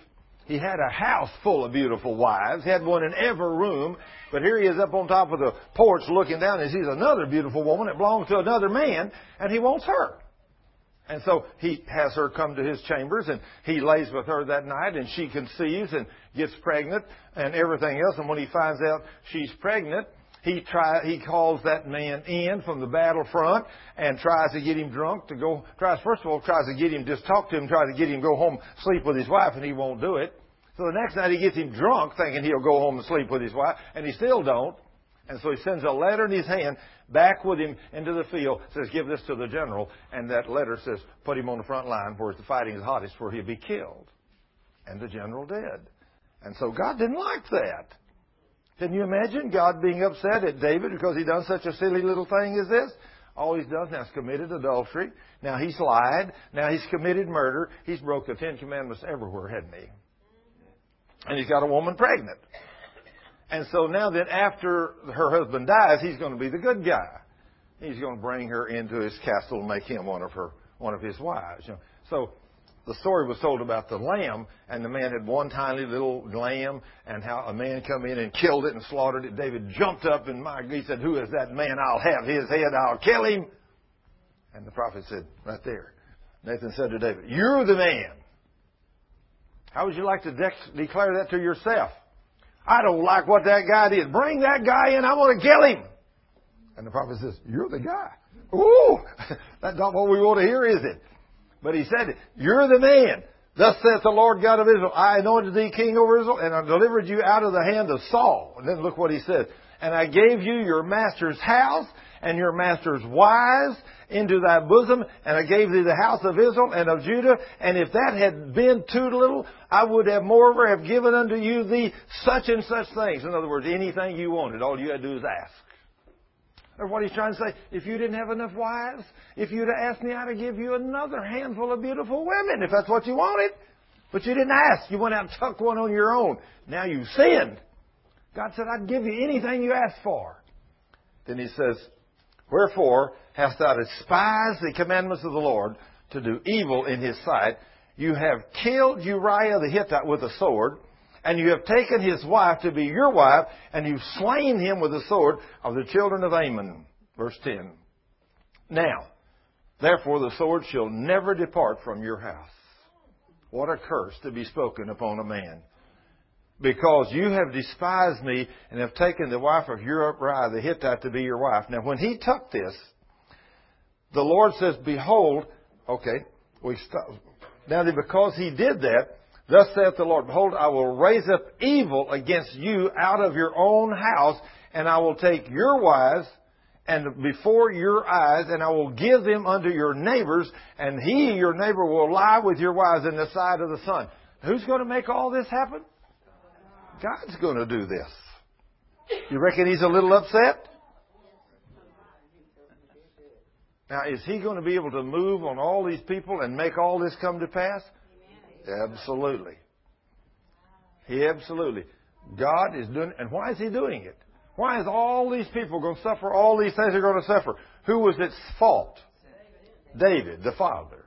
he had a house full of beautiful wives. He had one in every room. But here he is up on top of the porch looking down and he sees another beautiful woman that belongs to another man and he wants her. And so he has her come to his chambers and he lays with her that night and she conceives and gets pregnant and everything else. And when he finds out she's pregnant, he try, he calls that man in from the battlefront and tries to get him drunk to go, tries, first of all, tries to get him, just talk to him, try to get him go home, sleep with his wife and he won't do it. So the next night he gets him drunk thinking he'll go home and sleep with his wife and he still don't. And so he sends a letter in his hand back with him into the field, says, Give this to the general. And that letter says, Put him on the front line where the fighting is hottest, where he'll be killed. And the general did. And so God didn't like that. Can you imagine God being upset at David because he done such a silly little thing as this? All he's done now is committed adultery. Now he's lied. Now he's committed murder. He's broke the Ten Commandments everywhere, hadn't he? And he's got a woman pregnant. And so now that after her husband dies, he's going to be the good guy. He's going to bring her into his castle and make him one of her, one of his wives. You know. So the story was told about the lamb, and the man had one tiny little lamb, and how a man come in and killed it and slaughtered it. David jumped up and my, he said, "Who is that man? I'll have his head. I'll kill him." And the prophet said, "Right there." Nathan said to David, "You're the man." How would you like to de- declare that to yourself? I don't like what that guy did. Bring that guy in. I want to kill him. And the prophet says, You're the guy. Ooh, that's not what we want to hear, is it? But he said, You're the man. Thus saith the Lord God of Israel, I anointed thee king over Israel, and I delivered you out of the hand of Saul. And then look what he said. And I gave you your master's house and your master's wives into thy bosom, and I gave thee the house of Israel and of Judah. And if that had been too little, I would have moreover have given unto you thee such and such things. In other words, anything you wanted, all you had to do is ask. Or what he's trying to say, if you didn't have enough wives, if you'd have asked me, I'd have give you another handful of beautiful women, if that's what you wanted. But you didn't ask. You went out and took one on your own. Now you sinned. God said, I'd give you anything you asked for. Then he says, Wherefore hast thou despised the commandments of the Lord to do evil in his sight? You have killed Uriah the Hittite with a sword, and you have taken his wife to be your wife, and you've slain him with the sword of the children of Ammon. Verse 10. Now, therefore the sword shall never depart from your house. What a curse to be spoken upon a man because you have despised me and have taken the wife of Uriah the Hittite to be your wife. Now, when he took this, the Lord says, Behold, okay, we stop. Now, because he did that, thus saith the Lord, Behold, I will raise up evil against you out of your own house, and I will take your wives and before your eyes, and I will give them unto your neighbors, and he, your neighbor, will lie with your wives in the sight of the sun. Who's going to make all this happen? God's going to do this. You reckon he's a little upset? Now, is he going to be able to move on all these people and make all this come to pass? Absolutely. He absolutely. God is doing, and why is he doing it? Why is all these people going to suffer all these things they're going to suffer? Who was its fault? David, the father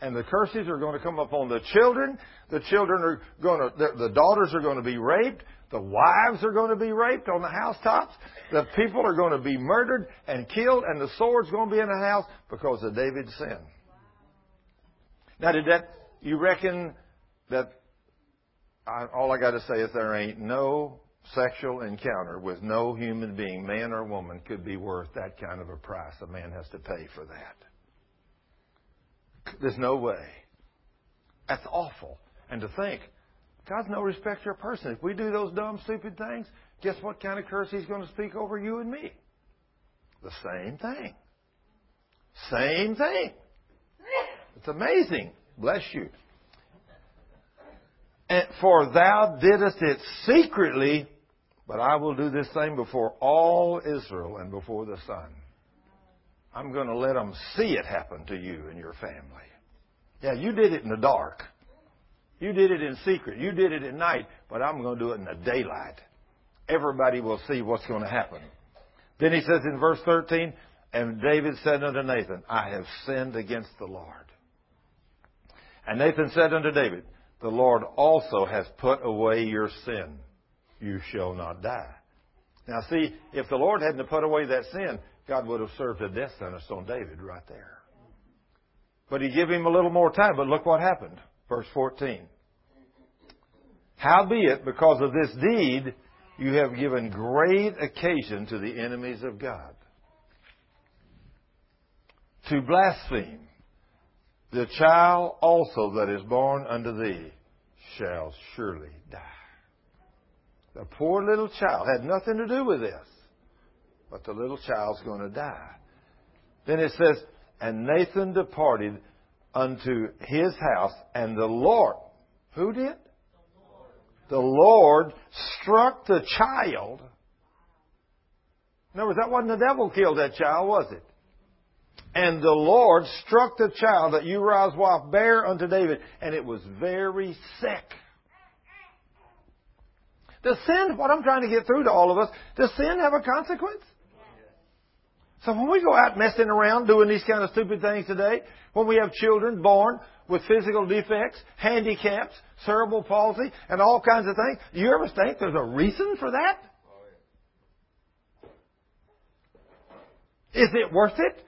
and the curses are going to come upon the children. The children are going to, the, the, daughters are going to be raped. The wives are going to be raped on the housetops. The people are going to be murdered and killed, and the sword's going to be in the house because of David's sin. Now, did that, you reckon that, I, all I got to say is there ain't no sexual encounter with no human being, man or woman, could be worth that kind of a price a man has to pay for that. There's no way. That's awful. And to think, God's no respecter of person. If we do those dumb, stupid things, guess what kind of curse He's going to speak over you and me? The same thing. Same thing. It's amazing. Bless you. And for thou didst it secretly, but I will do this thing before all Israel and before the sun. I'm going to let them see it happen to you and your family. Yeah, you did it in the dark. You did it in secret. You did it at night, but I'm going to do it in the daylight. Everybody will see what's going to happen. Then he says in verse 13, and David said unto Nathan, I have sinned against the Lord. And Nathan said unto David, The Lord also has put away your sin. You shall not die. Now see, if the Lord hadn't put away that sin, God would have served a death sentence on David right there. But he gave him a little more time, but look what happened. Verse 14. Howbeit, because of this deed, you have given great occasion to the enemies of God to blaspheme. The child also that is born unto thee shall surely die. The poor little child had nothing to do with this. but the little child's going to die. Then it says, and Nathan departed unto his house, and the Lord, who did? The Lord struck the child. In other words, that wasn't the devil killed that child, was it? And the Lord struck the child that Uriah's wife bare unto David, and it was very sick. Does sin, what I'm trying to get through to all of us, does sin have a consequence? So when we go out messing around doing these kind of stupid things today, when we have children born with physical defects, handicaps, cerebral palsy, and all kinds of things, do you ever think there's a reason for that? Is it worth it?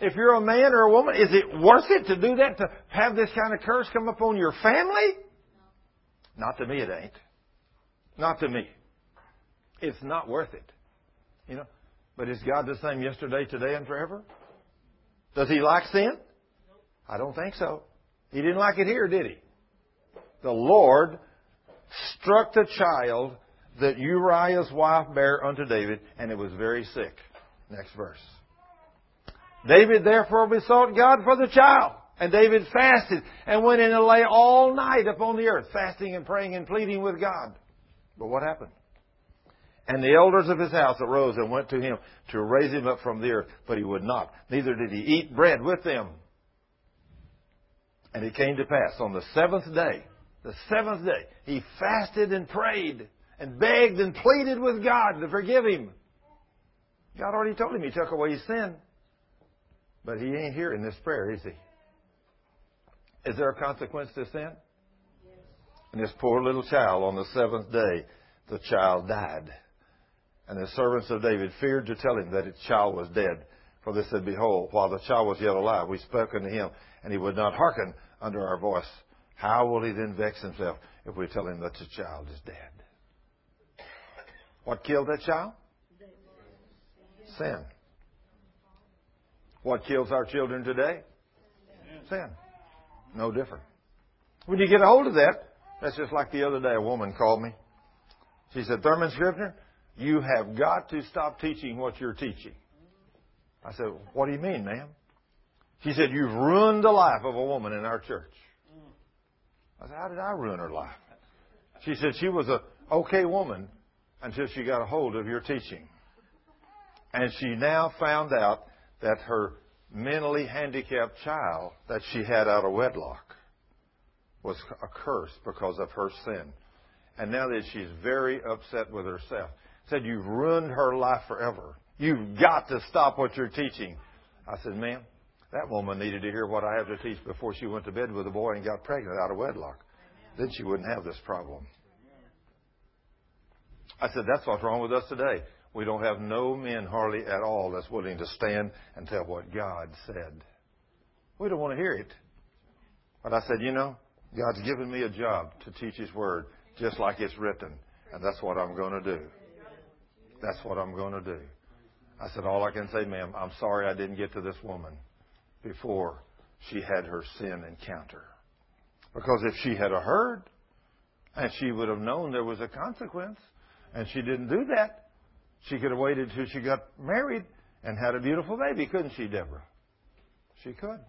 If you're a man or a woman, is it worth it to do that, to have this kind of curse come upon your family? Not to me, it ain't. Not to me. It's not worth it. You know, but is God the same yesterday, today, and forever? Does He like sin? I don't think so. He didn't like it here, did He? The Lord struck the child that Uriah's wife bare unto David, and it was very sick. Next verse. David therefore besought God for the child. And David fasted and went in and lay all night upon the earth, fasting and praying and pleading with God. But what happened? And the elders of his house arose and went to him to raise him up from the earth, but he would not. Neither did he eat bread with them. And it came to pass on the seventh day, the seventh day, he fasted and prayed and begged and pleaded with God to forgive him. God already told him he took away his sin. But he ain't hearing this prayer, is he? Is there a consequence to sin? Yes. And this poor little child, on the seventh day, the child died. And the servants of David feared to tell him that his child was dead. For they said, Behold, while the child was yet alive, we spoke unto him, and he would not hearken unto our voice. How will he then vex himself if we tell him that the child is dead? What killed that child? Sin. What kills our children today? Sin. No different. When you get a hold of that, that's just like the other day, a woman called me. She said, Thurman Scrivener, you have got to stop teaching what you're teaching. I said, What do you mean, ma'am? She said, You've ruined the life of a woman in our church. I said, How did I ruin her life? She said she was a okay woman until she got a hold of your teaching. And she now found out that her mentally handicapped child that she had out of wedlock was a curse because of her sin. And now that she's very upset with herself, said, You've ruined her life forever. You've got to stop what you're teaching. I said, Ma'am, that woman needed to hear what I have to teach before she went to bed with a boy and got pregnant out of wedlock. Then she wouldn't have this problem. I said, That's what's wrong with us today. We don't have no men hardly at all that's willing to stand and tell what God said. We don't want to hear it. But I said, you know, God's given me a job to teach His Word just like it's written. And that's what I'm going to do. That's what I'm going to do. I said, all I can say, ma'am, I'm sorry I didn't get to this woman before she had her sin encounter. Because if she had heard, and she would have known there was a consequence, and she didn't do that, she could have waited till she got married and had a beautiful baby, couldn't she, Deborah? She could.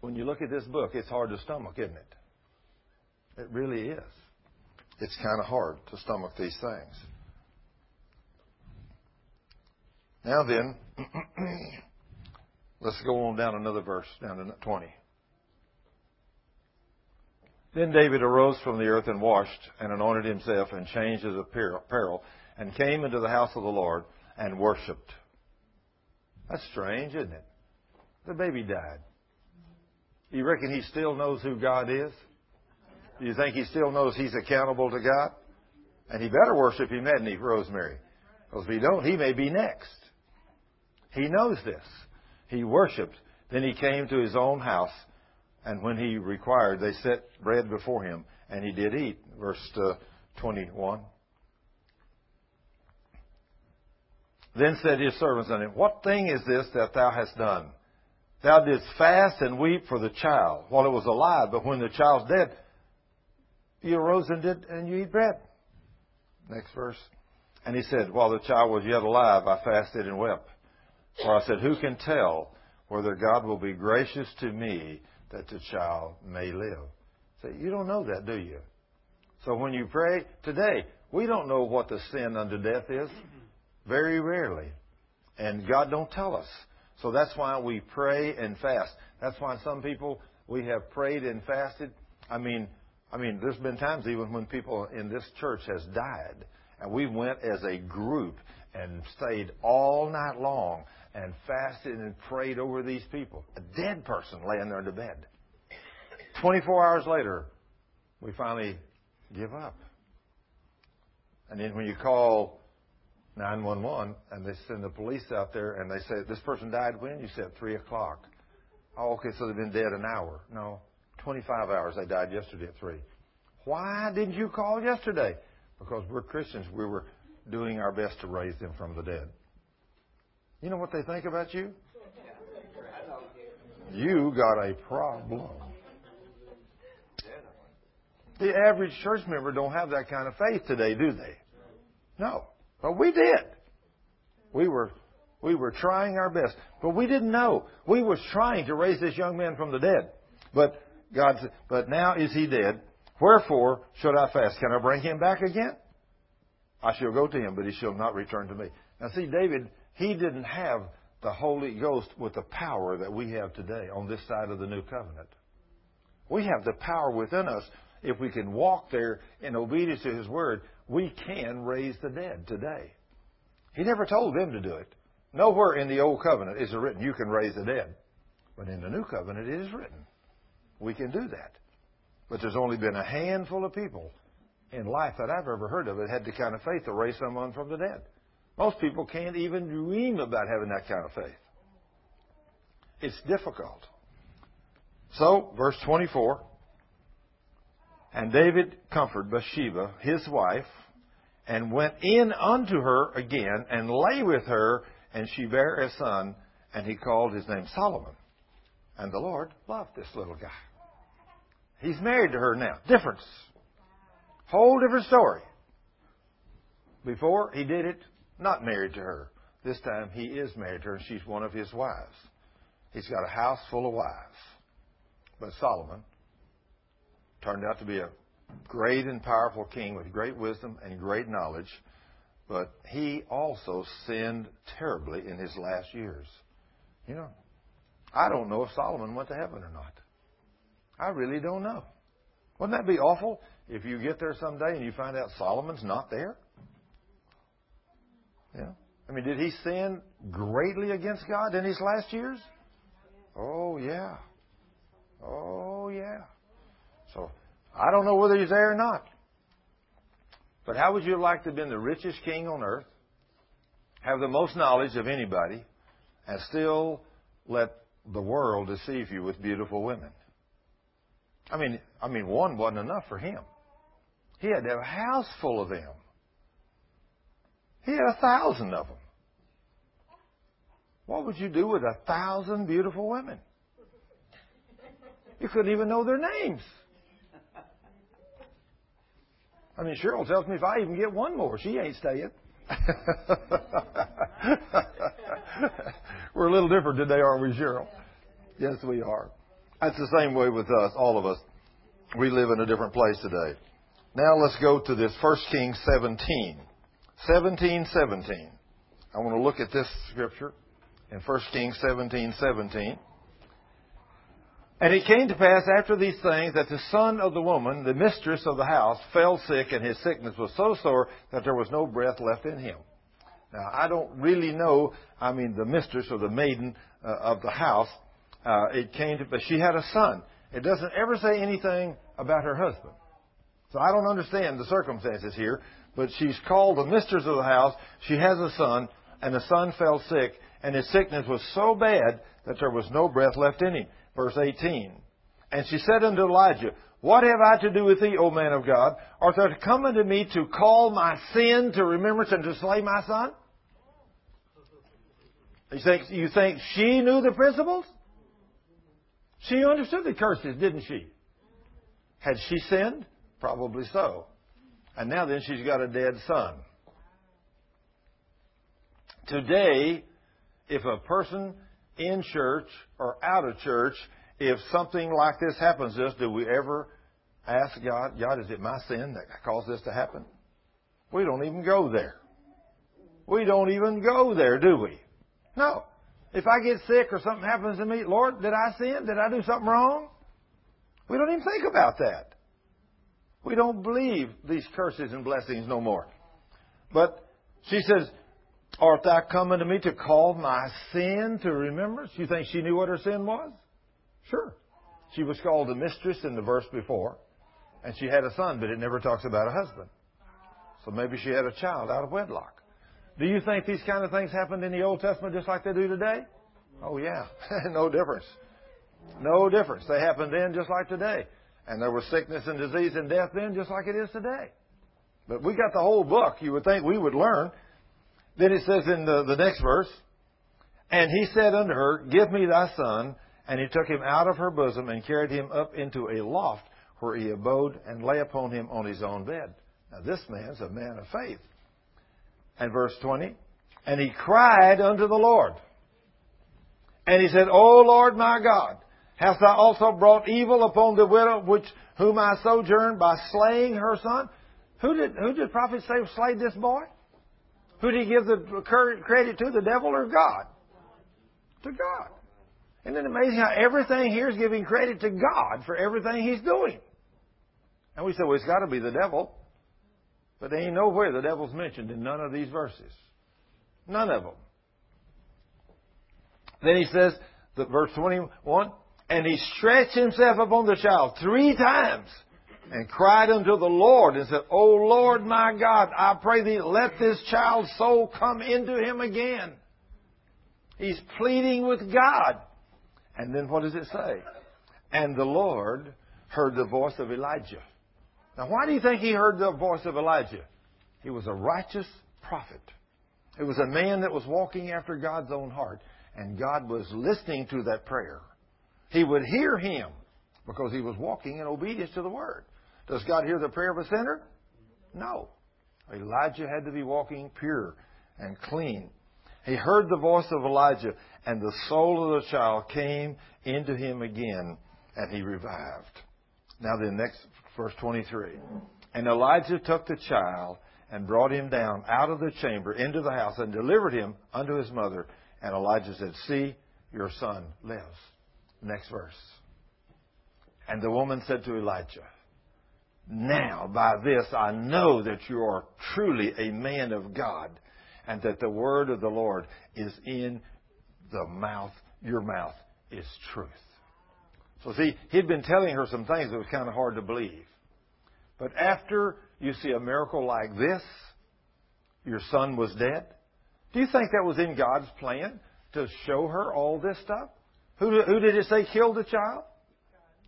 When you look at this book, it's hard to stomach, isn't it? It really is. It's kind of hard to stomach these things. Now then, [clears throat] let's go on down another verse, down to 20. Then David arose from the earth and washed and anointed himself and changed his apparel and came into the house of the Lord and worshipped. That's strange, isn't it? The baby died. You reckon he still knows who God is? Do you think he still knows he's accountable to God? And he better worship him, hadn't he, Rosemary? Because if he don't, he may be next. He knows this. He worshiped. Then he came to his own house and when he required, they set bread before him, and he did eat. Verse uh, 21. Then said his servants unto him, What thing is this that thou hast done? Thou didst fast and weep for the child while it was alive, but when the child's dead, you arose and did and you eat bread. Next verse. And he said, While the child was yet alive, I fasted and wept. For I said, Who can tell whether God will be gracious to me that the child may live? So you don't know that, do you? So when you pray today, we don't know what the sin unto death is. Very rarely. And God don't tell us. So that's why we pray and fast. That's why some people we have prayed and fasted. I mean, I mean, there's been times even when people in this church has died, and we went as a group and stayed all night long and fasted and prayed over these people. A dead person laying there in the bed. 24 hours later, we finally give up. And then when you call 911 and they send the police out there and they say, This person died when? You said 3 o'clock. Oh, okay, so they've been dead an hour. No, 25 hours. They died yesterday at 3. Why didn't you call yesterday? Because we're Christians. We were doing our best to raise them from the dead. You know what they think about you? You got a problem. The average church member don't have that kind of faith today, do they? No. But we did. We were we were trying our best. But we didn't know. We was trying to raise this young man from the dead. But God said, but now is he dead. Wherefore should I fast? Can I bring him back again? I shall go to him, but he shall not return to me. Now see, David, he didn't have the Holy Ghost with the power that we have today on this side of the new covenant. We have the power within us if we can walk there in obedience to His Word, we can raise the dead today. He never told them to do it. Nowhere in the Old Covenant is it written, you can raise the dead. But in the New Covenant, it is written, we can do that. But there's only been a handful of people in life that I've ever heard of that had the kind of faith to raise someone from the dead. Most people can't even dream about having that kind of faith. It's difficult. So, verse 24 and David comforted Bathsheba, his wife, and went in unto her again, and lay with her, and she bare a son, and he called his name Solomon. And the Lord loved this little guy. He's married to her now. Difference. Whole different story. Before, he did it not married to her. This time, he is married to her, and she's one of his wives. He's got a house full of wives. But Solomon turned out to be a great and powerful king with great wisdom and great knowledge, but he also sinned terribly in his last years. You know, I don't know if Solomon went to heaven or not. I really don't know. Wouldn't that be awful if you get there someday and you find out Solomon's not there? Yeah. I mean, did he sin greatly against God in his last years? Oh, yeah. Oh, yeah. So I don't know whether he's there or not. But how would you like to have been the richest king on earth, have the most knowledge of anybody, and still let the world deceive you with beautiful women? I mean, I mean, one wasn't enough for him. He had a house full of them. He had a thousand of them. What would you do with a thousand beautiful women? You couldn't even know their names. I mean, Cheryl tells me if I even get one more, she ain't staying. [laughs] We're a little different today, aren't we, Cheryl? Yes, we are. That's the same way with us, all of us. We live in a different place today. Now let's go to this 1 Kings 17. 17, 17. I want to look at this scripture in 1 Kings 17, 17. And it came to pass after these things that the son of the woman, the mistress of the house, fell sick, and his sickness was so sore that there was no breath left in him. Now, I don't really know, I mean, the mistress or the maiden uh, of the house, uh, it came to, but she had a son. It doesn't ever say anything about her husband. So I don't understand the circumstances here, but she's called the mistress of the house. She has a son, and the son fell sick, and his sickness was so bad that there was no breath left in him verse 18. And she said unto Elijah, What have I to do with thee, O man of God? Art thou come unto me to call my sin to remembrance and to slay my son? You think, you think she knew the principles? She understood the curses, didn't she? Had she sinned? Probably so. And now then she's got a dead son. Today, if a person in church or out of church, if something like this happens to us, do we ever ask God, God, is it my sin that caused this to happen? We don't even go there. We don't even go there, do we? No. If I get sick or something happens to me, Lord, did I sin? Did I do something wrong? We don't even think about that. We don't believe these curses and blessings no more. But she says, Art thou coming to me to call my sin to remembrance? You think she knew what her sin was? Sure. She was called a mistress in the verse before, and she had a son, but it never talks about a husband. So maybe she had a child out of wedlock. Do you think these kind of things happened in the Old Testament just like they do today? Oh, yeah. [laughs] no difference. No difference. They happened then just like today. And there was sickness and disease and death then just like it is today. But we got the whole book. You would think we would learn. Then it says in the, the next verse, And he said unto her, Give me thy son. And he took him out of her bosom and carried him up into a loft where he abode and lay upon him on his own bed. Now this man's a man of faith. And verse 20, And he cried unto the Lord. And he said, O Lord my God, hast thou also brought evil upon the widow which whom I sojourned by slaying her son? Who did who did prophet say slayed this boy? Who did he give the credit to, the devil or God? To God. Isn't it amazing how everything here is giving credit to God for everything he's doing? And we say, well, it's got to be the devil. But there ain't nowhere the devil's mentioned in none of these verses. None of them. Then he says, the, verse 21, and he stretched himself upon the child three times and cried unto the Lord and said, O Lord my God, I pray thee, let this child's soul come into him again. He's pleading with God. And then what does it say? And the Lord heard the voice of Elijah. Now, why do you think he heard the voice of Elijah? He was a righteous prophet. It was a man that was walking after God's own heart, and God was listening to that prayer. He would hear him because he was walking in obedience to the word. Does God hear the prayer of a sinner? No. Elijah had to be walking pure and clean. He heard the voice of Elijah, and the soul of the child came into him again, and he revived. Now then, next verse 23. And Elijah took the child and brought him down out of the chamber into the house and delivered him unto his mother. And Elijah said, See, your son lives. Next verse. And the woman said to Elijah, now, by this, I know that you are truly a man of God and that the word of the Lord is in the mouth, your mouth is truth. So see, he'd been telling her some things that was kind of hard to believe. But after you see a miracle like this, your son was dead, do you think that was in God's plan to show her all this stuff? Who, who did it say killed the child?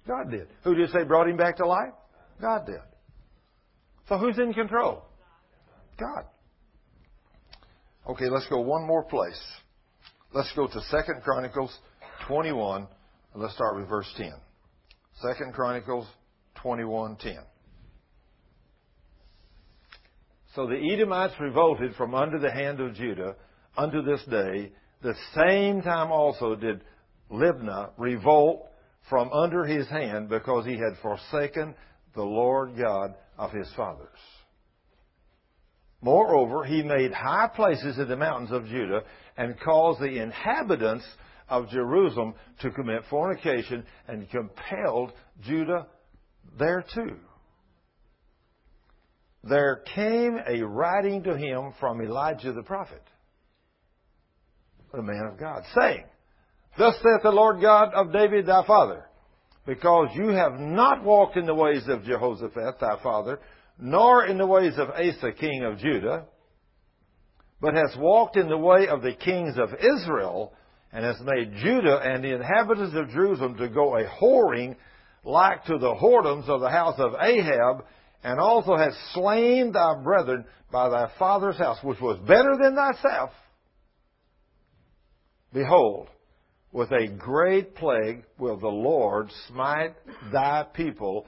God did. Who did it say brought him back to life? God did. So who's in control? God. Okay, let's go one more place. Let's go to Second Chronicles 21, and let's start with verse 10. Second Chronicles 21:10. So the Edomites revolted from under the hand of Judah unto this day. The same time also did Libnah revolt from under his hand because he had forsaken the Lord God of his fathers. Moreover, he made high places in the mountains of Judah and caused the inhabitants of Jerusalem to commit fornication and compelled Judah thereto. There came a writing to him from Elijah the prophet, the man of God, saying, Thus saith the Lord God of David thy father, because you have not walked in the ways of Jehoshaphat thy father, nor in the ways of Asa king of Judah, but hast walked in the way of the kings of Israel, and hast made Judah and the inhabitants of Jerusalem to go a whoring like to the whoredoms of the house of Ahab, and also hast slain thy brethren by thy father's house, which was better than thyself. Behold, with a great plague will the Lord smite thy people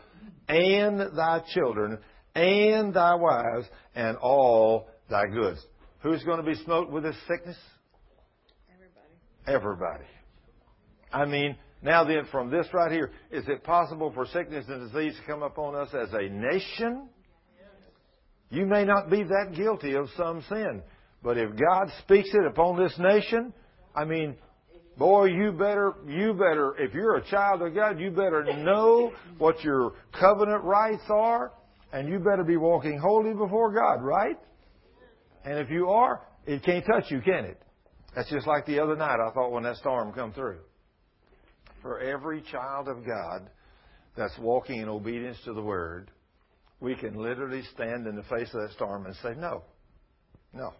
and thy children and thy wives and all thy goods. Who's going to be smote with this sickness? Everybody. Everybody. I mean, now then, from this right here, is it possible for sickness and disease to come upon us as a nation? You may not be that guilty of some sin, but if God speaks it upon this nation, I mean, boy, you better, you better, if you're a child of God, you better know what your covenant rights are, and you better be walking holy before God, right? And if you are, it can't touch you, can it? That's just like the other night I thought when that storm come through. For every child of God that's walking in obedience to the Word, we can literally stand in the face of that storm and say, No, no.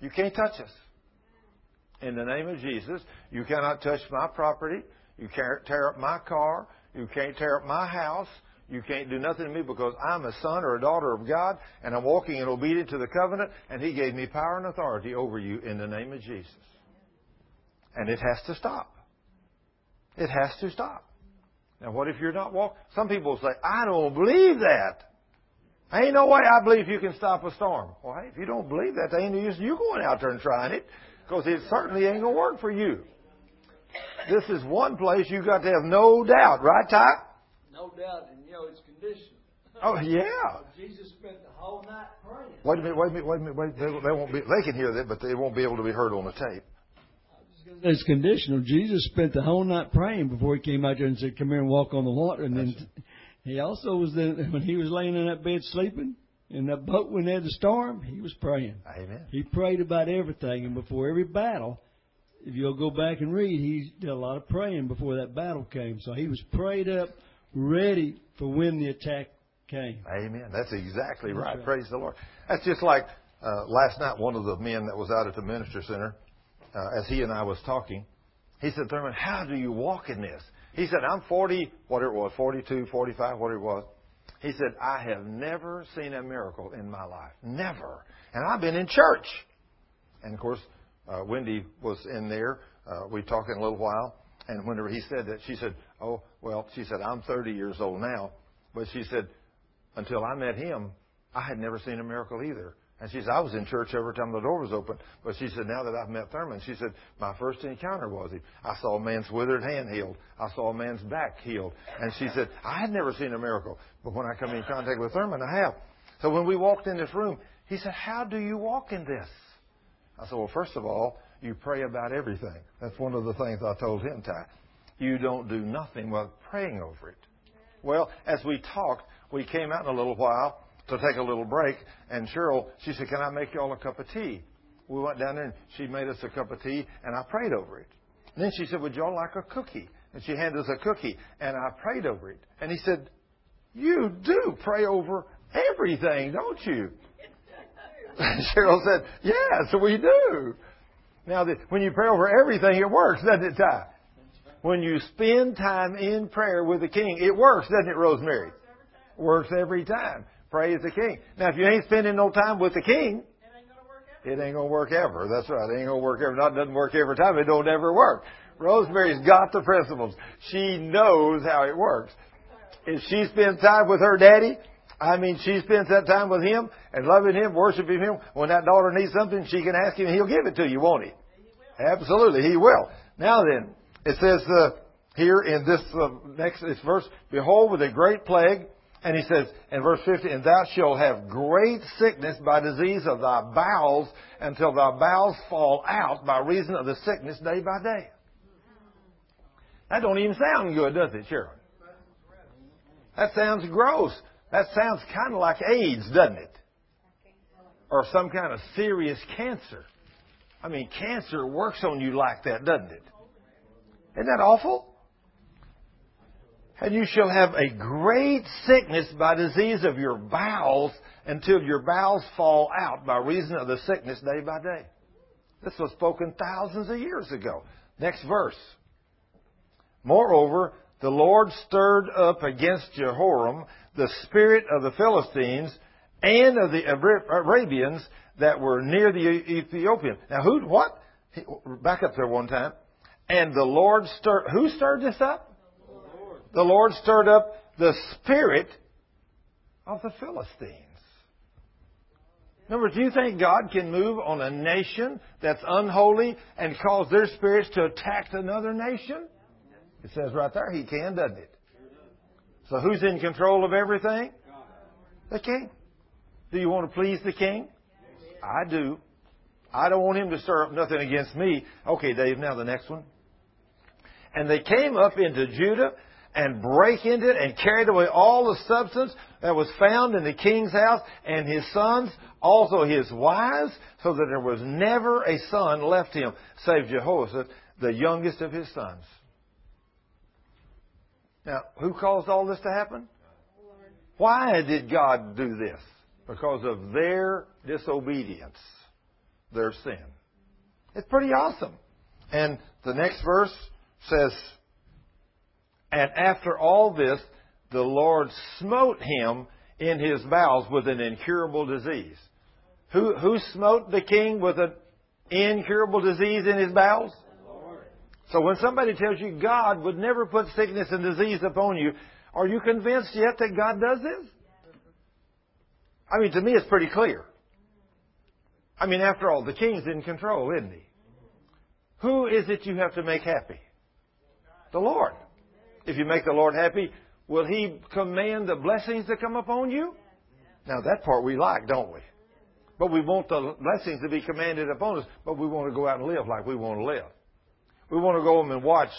You can't touch us. In the name of Jesus, you cannot touch my property. You can't tear up my car. You can't tear up my house. You can't do nothing to me because I'm a son or a daughter of God and I'm walking in obedience to the covenant and He gave me power and authority over you in the name of Jesus. And it has to stop. It has to stop. Now, what if you're not walking? Some people say, I don't believe that. Ain't no way I believe you can stop a storm. Well, hey, if you don't believe that, ain't no use you going out there and trying it because it certainly ain't going to work for you. This is one place you've got to have no doubt, right, Ty? No doubt, and you know it's conditional. Oh yeah. Jesus spent the whole night praying. Wait a minute, wait a minute, wait a minute. Wait, they, they won't be. They can hear that, but they won't be able to be heard on the tape. It's conditional. Jesus spent the whole night praying before he came out there and said, "Come here and walk on the water." And then he also was the, when he was laying in that bed sleeping in that boat when they had the storm. He was praying. Amen. He prayed about everything, and before every battle, if you'll go back and read, he did a lot of praying before that battle came. So he was prayed up, ready for when the attack came. Amen. That's exactly That's right. right. Praise the Lord. That's just like uh, last night. One of the men that was out at the minister center, uh, as he and I was talking, he said, "Thurman, how do you walk in this?" He said, "I'm 40, whatever it was, 42, 45, whatever it was." He said, "I have never seen a miracle in my life, never, and I've been in church." And of course, uh, Wendy was in there. Uh, we talked in a little while, and whenever he said that, she said, "Oh, well," she said, "I'm 30 years old now," but she said, "Until I met him, I had never seen a miracle either." And she said, "I was in church every time the door was open." But she said, "Now that I've met Thurman," she said, "My first encounter was him. I saw a man's withered hand healed. I saw a man's back healed." And she said, "I had never seen a miracle, but when I come in contact with Thurman, I have." So when we walked in this room, he said, "How do you walk in this?" I said, well, first of all, you pray about everything. That's one of the things I told him, Ty. You don't do nothing without praying over it. Well, as we talked, we came out in a little while to take a little break, and Cheryl, she said, can I make y'all a cup of tea? We went down there and she made us a cup of tea, and I prayed over it. And then she said, would y'all like a cookie? And she handed us a cookie, and I prayed over it. And he said, you do pray over everything, don't you? [laughs] Cheryl said, Yes, we do. Now, when you pray over everything, it works, doesn't it, Ty? When you spend time in prayer with the King, it works, doesn't it, Rosemary? Works every time. Praise the King. Now, if you ain't spending no time with the King, it ain't gonna work ever. That's right. It ain't gonna work ever. Not it doesn't work every time. It don't ever work. Rosemary's got the principles. She knows how it works. If she spends time with her daddy, I mean, she spends that time with him and loving him, worshiping him. When that daughter needs something, she can ask him and he'll give it to you, won't he? Absolutely, he will. Now then, it says uh, here in this uh, next this verse, behold, with a great plague, and he says in verse 50, and thou shalt have great sickness by disease of thy bowels until thy bowels fall out by reason of the sickness day by day. That don't even sound good, does it, Sharon? That sounds gross. That sounds kind of like AIDS, doesn't it? Or some kind of serious cancer. I mean, cancer works on you like that, doesn't it? Isn't that awful? And you shall have a great sickness by disease of your bowels until your bowels fall out by reason of the sickness day by day. This was spoken thousands of years ago. Next verse. Moreover, the Lord stirred up against Jehoram the spirit of the Philistines and of the Arabians that were near the Ethiopian. Now, who, what? Back up there one time. And the Lord stirred, who stirred this up? The Lord. Stirred up the spirit of the Philistines. Words, do you think God can move on a nation that's unholy and cause their spirits to attack another nation? It says right there, He can, doesn't it? So who's in control of everything? The king. Do you want to please the king? I do. I don't want him to stir up nothing against me. Okay, Dave, now the next one. And they came up into Judah and break into it and carried away all the substance that was found in the king's house and his sons, also his wives, so that there was never a son left him, save Jehoshaphat, the youngest of his sons. Now, who caused all this to happen? Why did God do this? Because of their disobedience, their sin. It's pretty awesome. And the next verse says, And after all this, the Lord smote him in his bowels with an incurable disease. Who, who smote the king with an incurable disease in his bowels? So when somebody tells you God would never put sickness and disease upon you, are you convinced yet that God does this? I mean, to me, it's pretty clear. I mean, after all, the king's in control, isn't he? Who is it you have to make happy? The Lord. If you make the Lord happy, will he command the blessings to come upon you? Now, that part we like, don't we? But we want the blessings to be commanded upon us, but we want to go out and live like we want to live. We want to go home and watch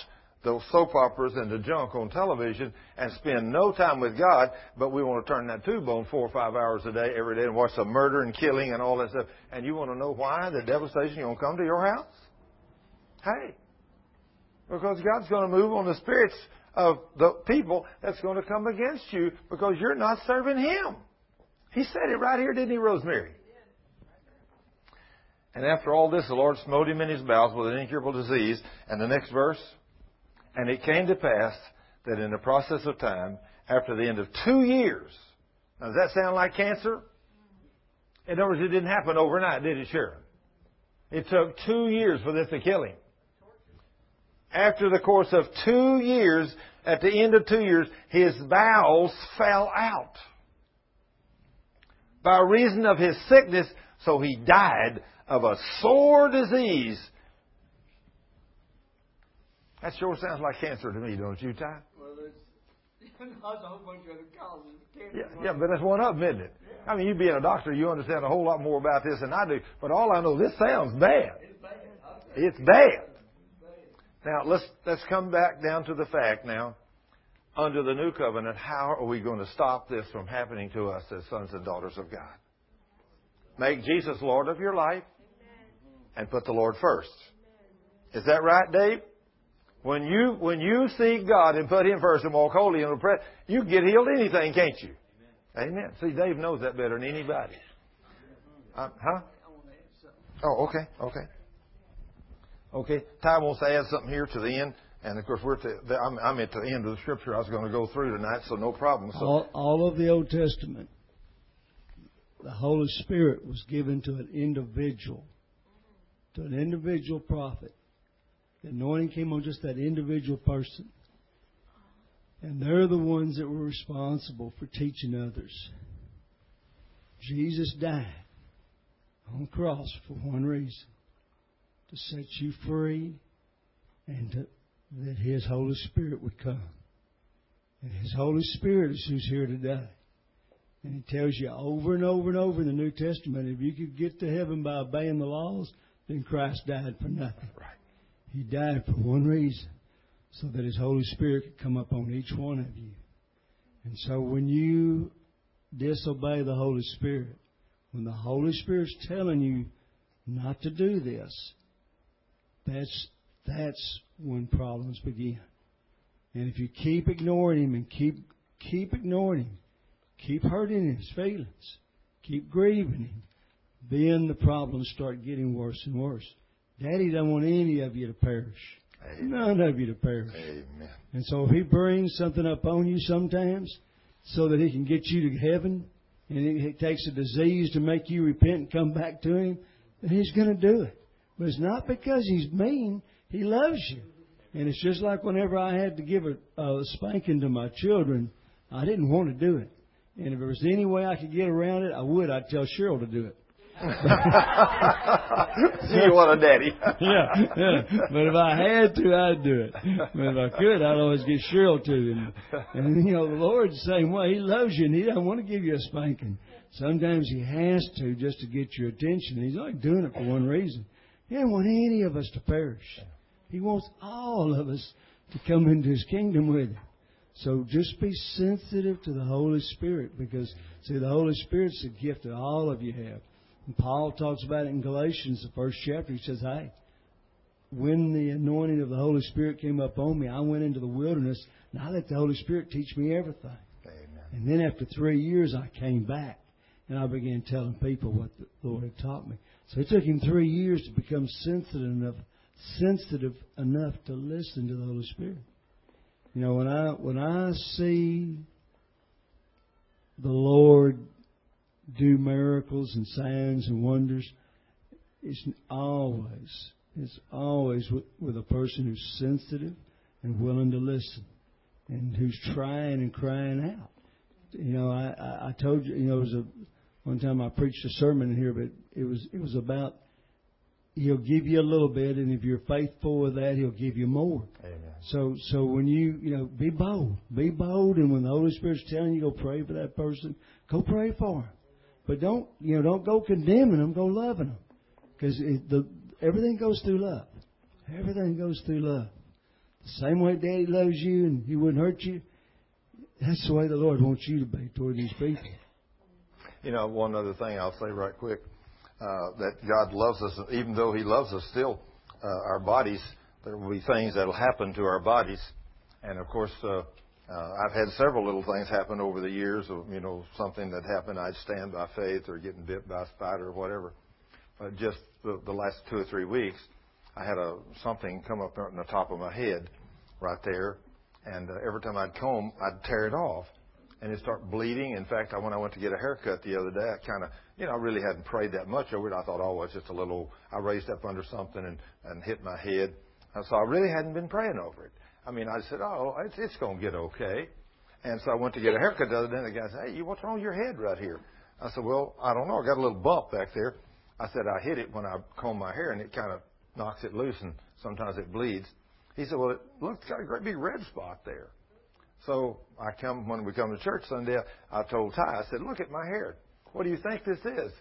the soap operas and the junk on television and spend no time with God, but we want to turn that tube on four or five hours a day every day and watch some murder and killing and all that stuff. And you want to know why the devastation going to come to your house? Hey, because God's going to move on the spirits of the people that's going to come against you because you're not serving Him. He said it right here, didn't he, Rosemary? And after all this, the Lord smote him in his bowels with an incurable disease. And the next verse, and it came to pass that in the process of time, after the end of two years, now does that sound like cancer? In other words, it didn't happen overnight, did it, Sharon? It took two years for this to kill him. After the course of two years, at the end of two years, his bowels fell out. By reason of his sickness, so he died of a sore disease. That sure sounds like cancer to me, don't you, Ty? Well, there's, [laughs] there's a whole bunch of other causes. Yeah, yeah, but that's one of them, isn't it? Yeah. I mean, you being a doctor, you understand a whole lot more about this than I do. But all I know, this sounds bad. It's bad. It's bad. Now let's let's come back down to the fact now. Under the new covenant, how are we going to stop this from happening to us as sons and daughters of God? Make Jesus Lord of your life and put the Lord first. Is that right, Dave? When you when you seek God and put Him first and walk holy and pray, you can get healed anything, can't you? Amen. See, Dave knows that better than anybody. Uh, huh? Oh, okay, okay, okay. Ty wants to add something here to the end, and of course we're to, I'm, I'm at the end of the scripture I was going to go through tonight, so no problem. So all, all of the Old Testament, the Holy Spirit was given to an individual to an individual prophet. The anointing came on just that individual person. And they're the ones that were responsible for teaching others. Jesus died on the cross for one reason to set you free and to, that His Holy Spirit would come. And His Holy Spirit is who's here today. And He tells you over and over and over in the New Testament if you could get to heaven by obeying the laws, then Christ died for nothing. Right. He died for one reason, so that His Holy Spirit could come upon each one of you. And so when you disobey the Holy Spirit, when the Holy Spirit's telling you not to do this, that's that's when problems begin. And if you keep ignoring him and keep keep ignoring him, keep hurting his feelings, keep grieving him, then the problems start getting worse and worse. Daddy doesn't want any of you to perish. Amen. None of you to perish. Amen. And so if he brings something up on you sometimes so that he can get you to heaven and it takes a disease to make you repent and come back to him, then he's going to do it. But it's not because he's mean. He loves you. And it's just like whenever I had to give a, a spanking to my children, I didn't want to do it. And if there was any way I could get around it, I would. I'd tell Cheryl to do it. [laughs] you want a daddy. [laughs] yeah, yeah. But if I had to, I'd do it. But if I could, I'd always get Cheryl to. And, and you know, the Lord's the same way. He loves you, and He doesn't want to give you a spanking. Sometimes He has to just to get your attention. He's only doing it for one reason. He doesn't want any of us to perish. He wants all of us to come into His kingdom with Him. So just be sensitive to the Holy Spirit because, see, the Holy Spirit's a gift that all of you have. And Paul talks about it in Galatians, the first chapter. He says, Hey, when the anointing of the Holy Spirit came up on me, I went into the wilderness and I let the Holy Spirit teach me everything. Amen. And then after three years, I came back and I began telling people what the Lord had taught me. So it took him three years to become sensitive enough, sensitive enough to listen to the Holy Spirit. You know, when I when I see the Lord do miracles and signs and wonders, it's always it's always with, with a person who's sensitive and willing to listen, and who's trying and crying out. You know, I I, I told you, you know, it was a one time I preached a sermon in here, but it was it was about He'll give you a little bit, and if you're faithful with that, He'll give you more. Amen. So, so when you, you know, be bold, be bold, and when the Holy Spirit's telling you go pray for that person, go pray for him. But don't, you know, don't go condemning them, go loving them, because the everything goes through love. Everything goes through love. The same way Daddy loves you and He wouldn't hurt you, that's the way the Lord wants you to be toward these people. You know, one other thing I'll say right quick uh, that God loves us, even though He loves us still, uh, our bodies, there will be things that will happen to our bodies. And of course, uh, uh, I've had several little things happen over the years. Of, you know, something that happened, I'd stand by faith, or getting bit by a spider, or whatever. But just the, the last two or three weeks, I had a something come up on the top of my head, right there, and uh, every time I'd comb, I'd tear it off and it started bleeding. In fact, when I went to get a haircut the other day, I kind of, you know, I really hadn't prayed that much over it. I thought, oh, it's just a little. I raised up under something and and hit my head, and so I really hadn't been praying over it. I mean, I said, oh, it's it's going to get okay. And so I went to get a haircut the other day, and the guy said, hey, what's wrong with your head right here? I said, well, I don't know. I got a little bump back there. I said, I hit it when I comb my hair, and it kind of knocks it loose, and sometimes it bleeds. He said, well, it looks got a great big red spot there. So I come when we come to church Sunday. I told Ty, I said, "Look at my hair. What do you think this is?"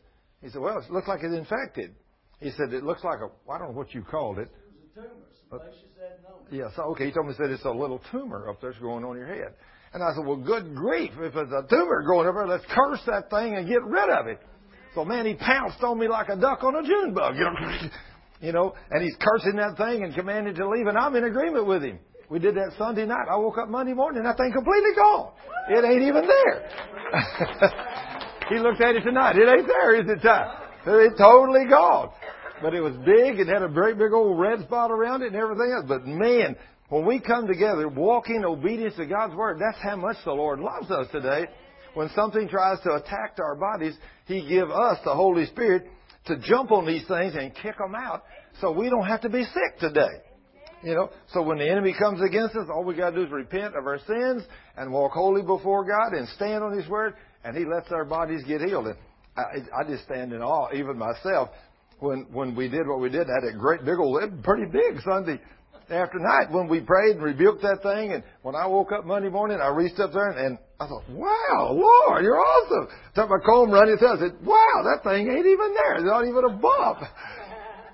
He said, "Well, it looks like it's infected." He said, "It looks like a I don't know what you called it." It was a tumor. Said no. Yeah. So okay, he told me he said it's a little tumor up there growing on your head. And I said, "Well, good grief! If it's a tumor growing up there, let's curse that thing and get rid of it." So man, he pounced on me like a duck on a June bug. You know, [laughs] you know, and he's cursing that thing and commanding to leave, and I'm in agreement with him. We did that Sunday night. I woke up Monday morning and that thing completely gone. It ain't even there. [laughs] he looked at it tonight. It ain't there, is it, Ty? It's totally gone. But it was big. It had a great big old red spot around it and everything else. But man, when we come together, walking obedience to God's Word, that's how much the Lord loves us today. When something tries to attack our bodies, He give us the Holy Spirit to jump on these things and kick them out so we don't have to be sick today. You know, so when the enemy comes against us, all we got to do is repent of our sins and walk holy before God and stand on His word, and He lets our bodies get healed. And I, I just stand in awe, even myself, when when we did what we did. I had a great big old, pretty big Sunday after night when we prayed and rebuked that thing. And when I woke up Monday morning, I reached up there and, and I thought, "Wow, Lord, you're awesome!" Took my comb running through. I said, "Wow, that thing ain't even there. There's not even a bump."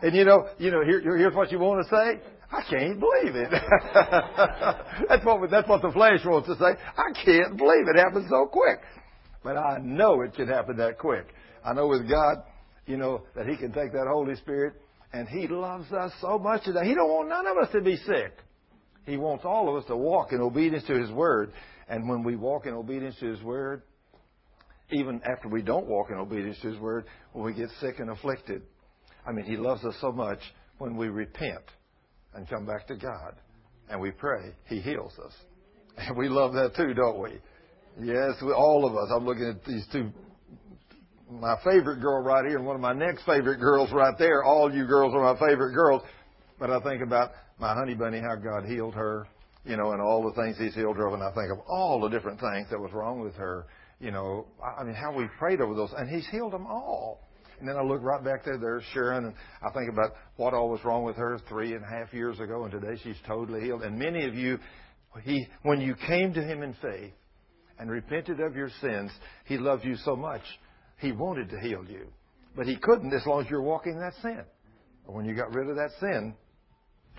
And you know, you know, here, here's what you want to say. I can't believe it. [laughs] that's what that's what the flesh wants to say. I can't believe it happened so quick. But I know it can happen that quick. I know with God, you know, that He can take that Holy Spirit and He loves us so much that He don't want none of us to be sick. He wants all of us to walk in obedience to His Word. And when we walk in obedience to His Word, even after we don't walk in obedience to His Word, when we get sick and afflicted, I mean, He loves us so much when we repent and come back to God and we pray, He heals us. And we love that too, don't we? Yes, we, all of us. I'm looking at these two, my favorite girl right here and one of my next favorite girls right there. All you girls are my favorite girls. But I think about my honey bunny, how God healed her, you know, and all the things He's healed her of. And I think of all the different things that was wrong with her, you know. I mean, how we prayed over those. And He's healed them all. And then I look right back there, there's Sharon, and I think about what all was wrong with her three and a half years ago, and today she's totally healed. And many of you, he, when you came to Him in faith and repented of your sins, He loved you so much, He wanted to heal you. But He couldn't as long as you're walking that sin. But when you got rid of that sin,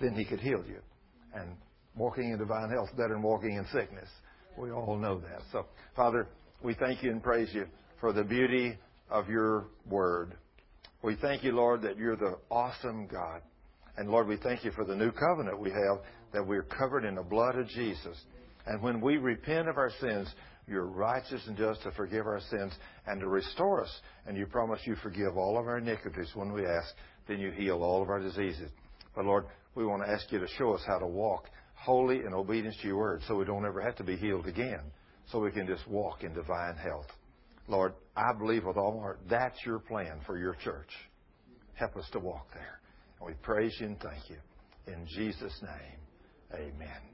then He could heal you. And walking in divine health is better than walking in sickness. We all know that. So, Father, we thank you and praise you for the beauty of your word. We thank you, Lord, that you're the awesome God. And Lord, we thank you for the new covenant we have, that we're covered in the blood of Jesus. And when we repent of our sins, you're righteous and just to forgive our sins and to restore us. And you promise you forgive all of our iniquities when we ask. Then you heal all of our diseases. But Lord, we want to ask you to show us how to walk holy in obedience to your word so we don't ever have to be healed again. So we can just walk in divine health. Lord, I believe with all my heart that's your plan for your church. Help us to walk there. And we praise you and thank you. In Jesus' name, amen.